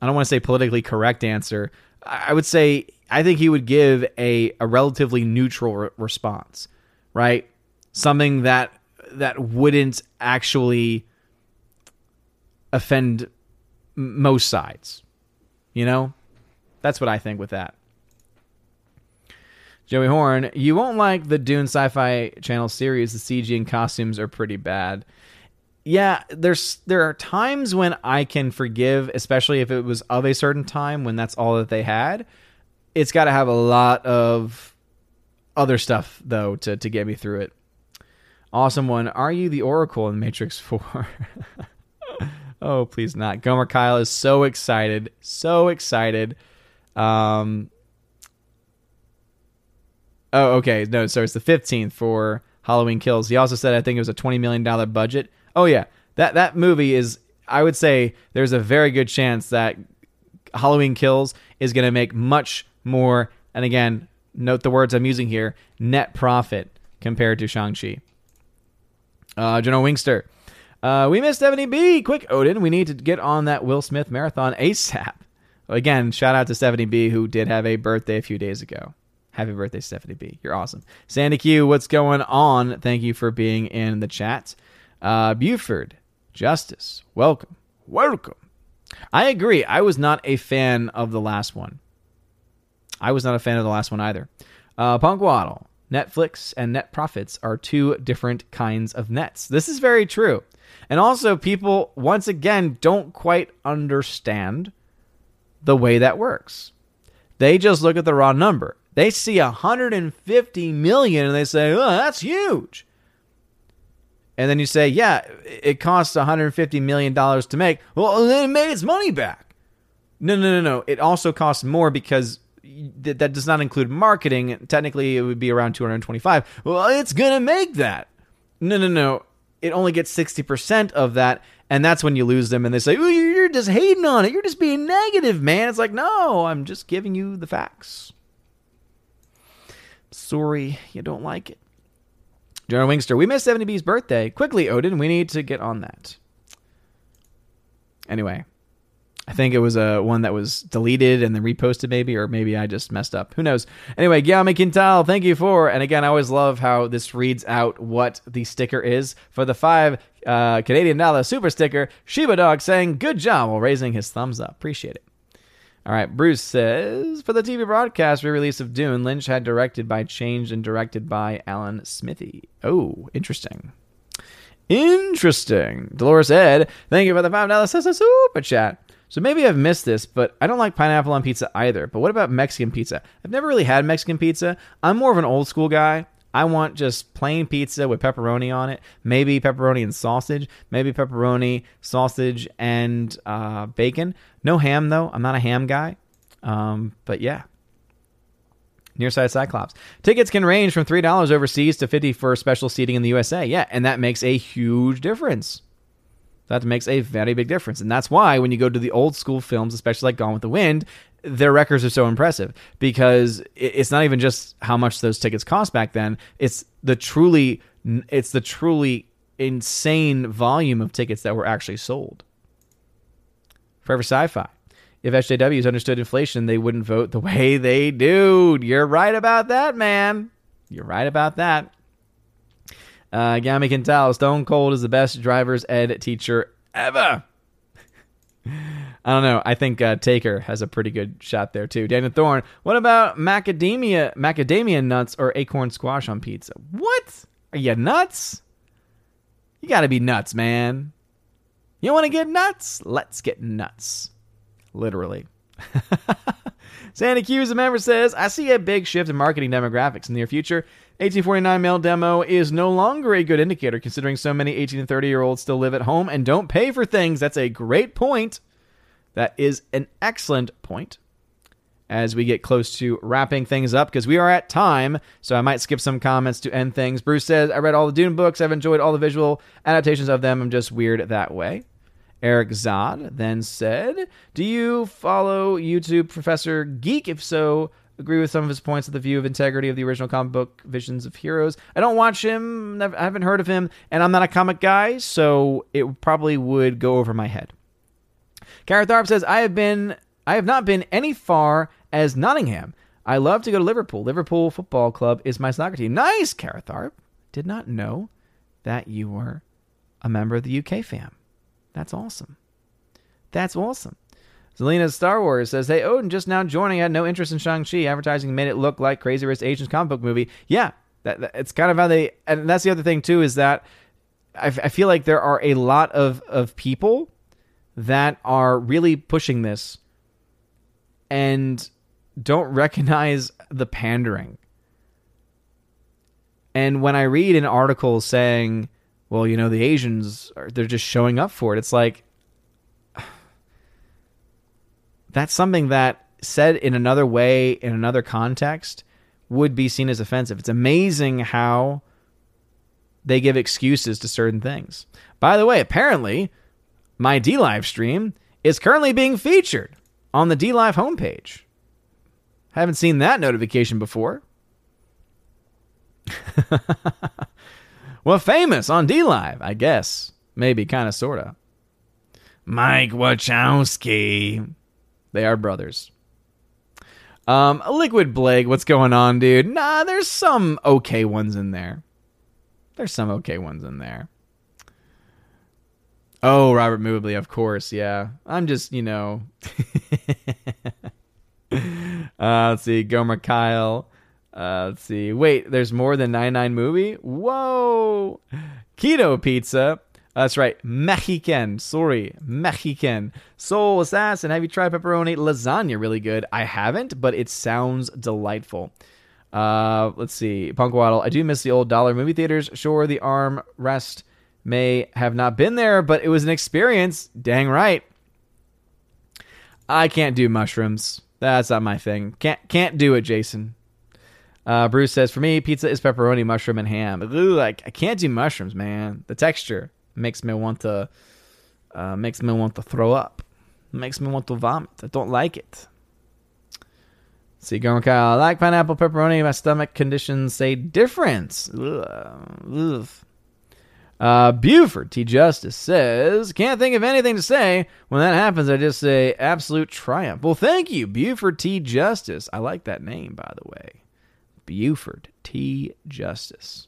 I don't want to say politically correct answer. I would say I think he would give a, a relatively neutral re- response, right? Something that that wouldn't actually offend most sides. You know, that's what I think with that. Joey Horn, you won't like the Dune Sci-Fi Channel series. The CG and costumes are pretty bad yeah, there's there are times when I can forgive, especially if it was of a certain time when that's all that they had. It's got to have a lot of other stuff though to to get me through it. Awesome one. Are you the Oracle in Matrix 4? oh, please not. Gomer Kyle is so excited. So excited. Um Oh, okay. No, so it's the 15th for Halloween Kills. He also said I think it was a 20 million dollar budget. Oh yeah, that that movie is. I would say there's a very good chance that Halloween Kills is going to make much more. And again, note the words I'm using here: net profit compared to Shang Chi. Uh, General Wingster. Uh, we missed Stephanie B. Quick, Odin. We need to get on that Will Smith marathon ASAP. Again, shout out to Stephanie B, who did have a birthday a few days ago. Happy birthday, Stephanie B. You're awesome. Sandy Q, what's going on? Thank you for being in the chat. Uh, Buford, Justice, welcome. Welcome. I agree. I was not a fan of the last one. I was not a fan of the last one either. Uh, Punk Waddle, Netflix and net profits are two different kinds of nets. This is very true. And also, people, once again, don't quite understand the way that works. They just look at the raw number. They see 150 million and they say, oh, that's huge and then you say, yeah, it costs 150 million dollars to make. Well, then it made its money back. No, no, no, no. It also costs more because th- that does not include marketing. Technically, it would be around 225. Well, it's gonna make that. No, no, no. It only gets 60% of that, and that's when you lose them. And they say, "Oh, you're just hating on it. You're just being negative, man." It's like, no, I'm just giving you the facts. Sorry, you don't like it. General Wingster, we missed 70B's birthday. Quickly, Odin, we need to get on that. Anyway, I think it was a uh, one that was deleted and then reposted, maybe, or maybe I just messed up. Who knows? Anyway, Guillaume Quintal, thank you for. And again, I always love how this reads out what the sticker is for the five uh, Canadian dollar super sticker. Shiba Dog saying good job while raising his thumbs up. Appreciate it. All right, Bruce says for the TV broadcast re-release of Dune, Lynch had directed by changed and directed by Alan Smithee. Oh, interesting. Interesting. Dolores Ed, thank you for the five dollars super chat. So maybe I've missed this, but I don't like pineapple on pizza either. But what about Mexican pizza? I've never really had Mexican pizza. I'm more of an old school guy. I want just plain pizza with pepperoni on it, maybe pepperoni and sausage, maybe pepperoni, sausage, and uh, bacon. No ham though. I'm not a ham guy. Um, but yeah. Nearside Cyclops. Tickets can range from $3 overseas to 50 for special seating in the USA. Yeah, and that makes a huge difference. That makes a very big difference. And that's why when you go to the old school films, especially like Gone with the Wind, their records are so impressive because it's not even just how much those tickets cost back then. It's the truly it's the truly insane volume of tickets that were actually sold. Forever Sci-Fi. If SJWs understood inflation, they wouldn't vote the way they do. You're right about that, man. You're right about that. Uh, Gami Quintal, Stone Cold is the best driver's ed teacher ever. I don't know. I think uh, Taker has a pretty good shot there too. Daniel Thorne. What about macadamia macadamia nuts or acorn squash on pizza? What? Are you nuts? You got to be nuts, man. You want to get nuts? Let's get nuts. Literally. Sandy Hughes, a member, says, I see a big shift in marketing demographics in the near future. 1849 male demo is no longer a good indicator considering so many 18 and 30 year olds still live at home and don't pay for things. That's a great point. That is an excellent point. As we get close to wrapping things up, because we are at time, so I might skip some comments to end things. Bruce says, I read all the Dune books. I've enjoyed all the visual adaptations of them. I'm just weird that way. Eric Zod then said, Do you follow YouTube Professor Geek? If so, agree with some of his points of the view of integrity of the original comic book Visions of Heroes. I don't watch him, I haven't heard of him, and I'm not a comic guy, so it probably would go over my head. Tharp says, I have been I have not been any far as Nottingham. I love to go to Liverpool. Liverpool Football Club is my soccer team. Nice, Kara. Did not know that you were a member of the UK fam. That's awesome. That's awesome. Zelina Star Wars says, Hey, Odin, just now joining. I had no interest in Shang-Chi. Advertising made it look like Crazy Rich Asians comic book movie. Yeah, that, that, it's kind of how they, and that's the other thing too, is that I, I feel like there are a lot of, of people that are really pushing this and don't recognize the pandering. And when I read an article saying, well, you know, the Asians are they're just showing up for it. It's like that's something that said in another way in another context would be seen as offensive. It's amazing how they give excuses to certain things. By the way, apparently my D Live stream is currently being featured on the D Live homepage. Haven't seen that notification before. Well, famous on D Live, I guess. Maybe, kind of, sort of. Mike Wachowski. They are brothers. Um, Liquid Blake, what's going on, dude? Nah, there's some okay ones in there. There's some okay ones in there. Oh, Robert Mobley, of course, yeah. I'm just, you know. uh, let's see, Gomer Kyle. Uh, let's see. Wait, there's more than 99 movie? Whoa! Keto Pizza. That's right. Mexican. Sorry. Mexican. Soul Assassin. Have you tried pepperoni lasagna? Really good. I haven't, but it sounds delightful. Uh, let's see. Punk Waddle. I do miss the old dollar movie theaters. Sure, the arm rest may have not been there, but it was an experience. Dang right. I can't do mushrooms. That's not my thing. Can't can't do it, Jason. Uh, Bruce says, for me, pizza is pepperoni, mushroom, and ham. Ooh, I, can't do mushrooms, man. The texture makes me want to uh, makes me want to throw up. Makes me want to vomit. I don't like it. See, Gomer Kyle, I like pineapple pepperoni. My stomach conditions say difference. Ugh. Uh, Buford T. Justice says, Can't think of anything to say. When that happens, I just say absolute triumph. Well, thank you, Buford T. Justice. I like that name, by the way. Buford T. Justice.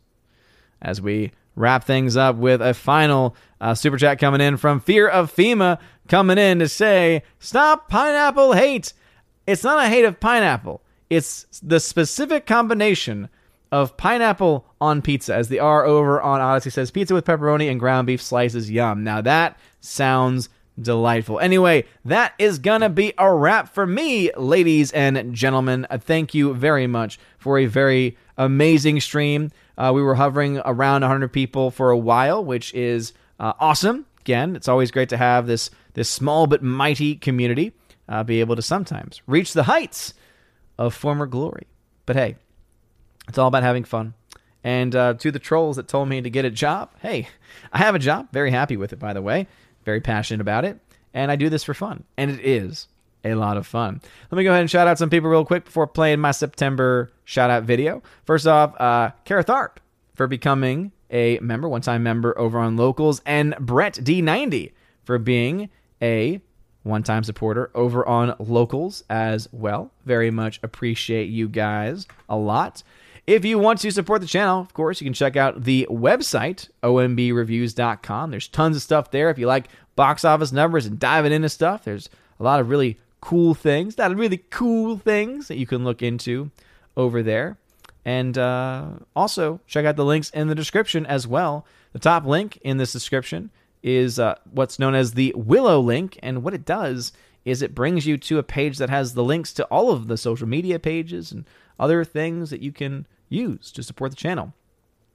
As we wrap things up with a final uh, super chat coming in from Fear of FEMA, coming in to say, Stop pineapple hate. It's not a hate of pineapple, it's the specific combination of pineapple on pizza, as the R over on Odysee says, pizza with pepperoni and ground beef slices, yum. Now that sounds delightful. Anyway, that is gonna be a wrap for me, ladies and gentlemen. Uh, thank you very much for a very amazing stream. Uh, we were hovering around 100 people for a while, which is uh, awesome. Again, it's always great to have this this small but mighty community uh, be able to sometimes reach the heights of former glory. But hey, it's all about having fun. And uh, to the trolls that told me to get a job, hey, I have a job. Very happy with it, by the way very passionate about it, and I do this for fun, and it is a lot of fun. Let me go ahead and shout out some people real quick before playing my September shout out video. First off, uh, Kara Tharp for becoming a member, one time member over on Locals, and Brett D90 for being a one time supporter over on Locals as well. Very much appreciate you guys a lot. If you want to support the channel, of course, you can check out the website, ombreviews.com. There's tons of stuff there. If you like box office numbers and diving into stuff, there's a lot of really cool things, of really cool things that you can look into over there. And uh, also check out the links in the description as well. The top link in this description is uh, what's known as the Willow link, and what it does is it brings you to a page that has the links to all of the social media pages and other things that you can use to support the channel.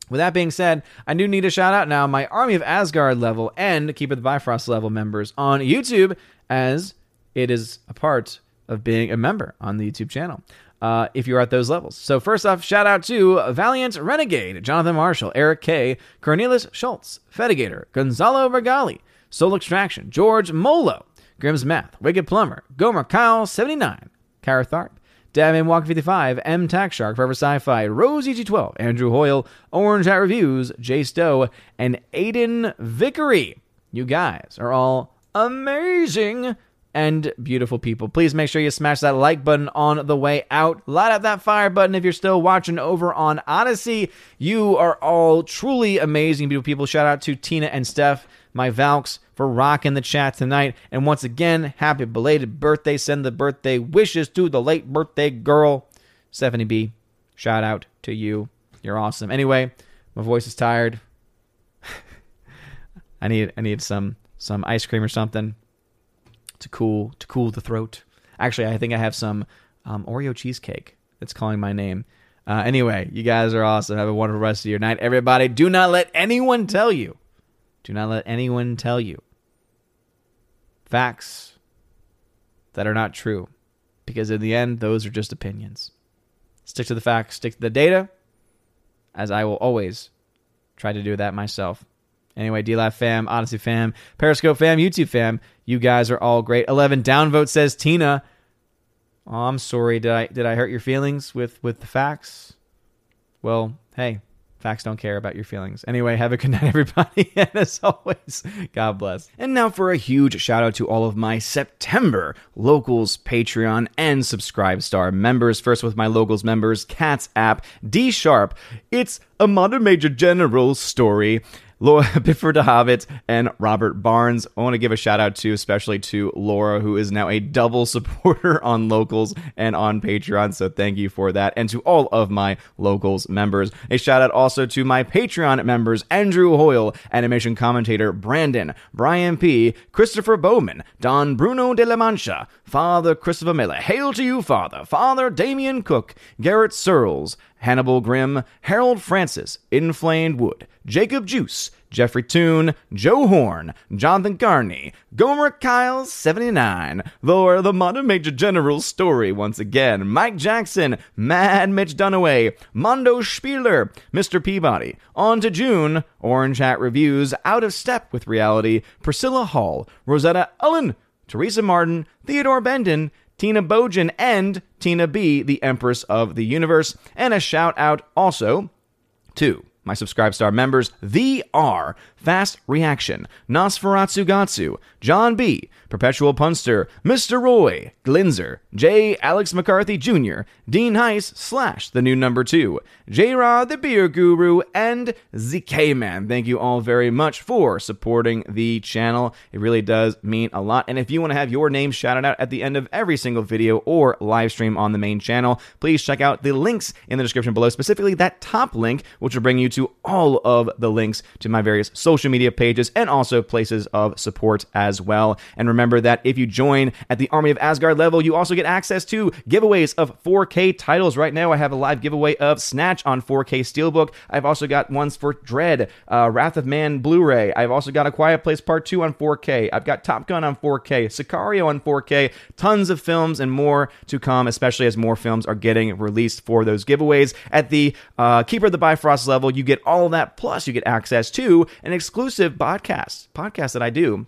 With that being said, I do need to shout out now my Army of Asgard level and Keeper the Bifrost level members on YouTube, as it is a part of being a member on the YouTube channel. Uh, if you're at those levels. So, first off, shout out to Valiant Renegade, Jonathan Marshall, Eric K., Cornelius Schultz, Fedigator, Gonzalo Vergali, Soul Extraction, George Molo, Grimm's Math, Wicked Plumber, Gomer Kyle 79, Kara Damien Walker 55, M Tax Shark, Forever Sci-Fi, Rose EG12, Andrew Hoyle, Orange Hat Reviews, Jay Stowe, and Aiden Vickery. You guys are all amazing and beautiful people. Please make sure you smash that like button on the way out. Light up that fire button if you're still watching over on Odysee. You are all truly amazing, beautiful people. Shout out to Tina and Steph, my Valks, for rocking the chat tonight. And once again, happy belated birthday. Send the birthday wishes to the late birthday girl, Stephanie B. Shout out to you. You're awesome. Anyway, my voice is tired. I need I need some some ice cream or something to cool to cool the throat. Actually, I think I have some um, Oreo cheesecake that's calling my name. Uh, anyway, you guys are awesome. Have a wonderful rest of your night, everybody. Do not let anyone tell you. Do not let anyone tell you facts that are not true, because in the end, those are just opinions. Stick to the facts. Stick to the data, as I will always try to do that myself. Anyway, DLive fam, Odysee fam, Periscope fam, YouTube fam, you guys are all great. 11 downvote says Tina. Oh, I'm sorry. Did I did I hurt your feelings with with the facts? Well, hey, facts don't care about your feelings. Anyway, have a good night, everybody. and as always, God bless. And now for a huge shout out to all of my September Locals Patreon and Subscribe Star members. First with my Locals members, Cats App, D Sharp. It's a modern major general story. Laura Bifford Hobbit and Robert Barnes. I want to give a shout out to, especially to Laura, who is now a double supporter on Locals and on Patreon. So thank you for that. And to all of my Locals members. A shout out also to my Patreon members Andrew Hoyle, animation commentator Brandon, Brian P., Christopher Bowman, Don Bruno de la Mancha, Father Christopher Miller. Hail to you, Father. Father Damian Cook, Garrett Searles, Hannibal Grimm, Harold Francis, Inflamed Wood, Jacob Juice, Jeffrey Toon, Joe Horn, Jonathan Carney, Gomer Kyle 79, Laura the Modern Major General story once again, Mike Jackson, Mad Mitch Dunaway, Mondo Spieler, Mr. Peabody, On to June, Orange Hat Reviews, Out of Step with Reality, Priscilla Hall, Rosetta Ullen, Teresa Martin, Theodore Bendon, Tina Bojan, and Tina B, the Empress of the Universe. And a shout out also to my Subscribe Star members, The R, Fast Reaction, Nosferatu Gatsu, John B., Perpetual Punster, Mr. Roy, Glinzer, J. Alex McCarthy Jr., Dean Heiss slash the new number two, J. Rod the Beer Guru, and ZK Man. Thank you all very much for supporting the channel. It really does mean a lot. And if you want to have your name shouted out at the end of every single video or live stream on the main channel, please check out the links in the description below, specifically that top link, which will bring you to all of the links to my various social media pages and also places of support as well. And remember that if you join at the Army of Asgard level, you also get access to giveaways of 4K titles. Right now, I have a live giveaway of Snatch on 4K Steelbook. I've also got ones for Dread, uh, Wrath of Man Blu ray. I've also got A Quiet Place Part 2 on 4K. I've got Top Gun on 4K, Sicario on 4K, tons of films and more to come, especially as more films are getting released for those giveaways. At the uh, Keeper of the Bifrost level, you get all of that, plus you get access to an exclusive podcast, podcast that I do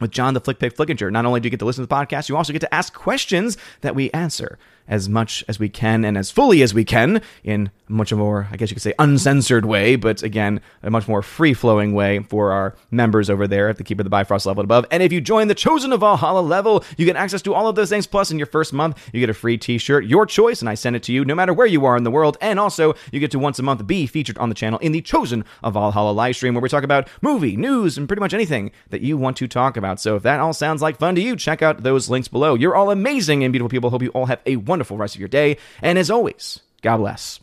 with John the Flick Pick Flickinger. Not only do you get to listen to the podcast, you also get to ask questions that we answer as much as we can and as fully as we can in much more, I guess you could say, uncensored way, but again, a much more free flowing way for our members over there at the Keeper of the Bifrost level above. And if you join the Chosen of Valhalla level, you get access to all of those things. Plus, in your first month, you get a free t shirt, your choice, and I send it to you no matter where you are in the world. And also, you get to once a month be featured on the channel in the Chosen of Valhalla live stream where we talk about movie, news, and pretty much anything that you want to talk about. So if that all sounds like fun to you, check out those links below. You're all amazing and beautiful people. Hope you all have a wonderful rest of your day. And as always, God bless.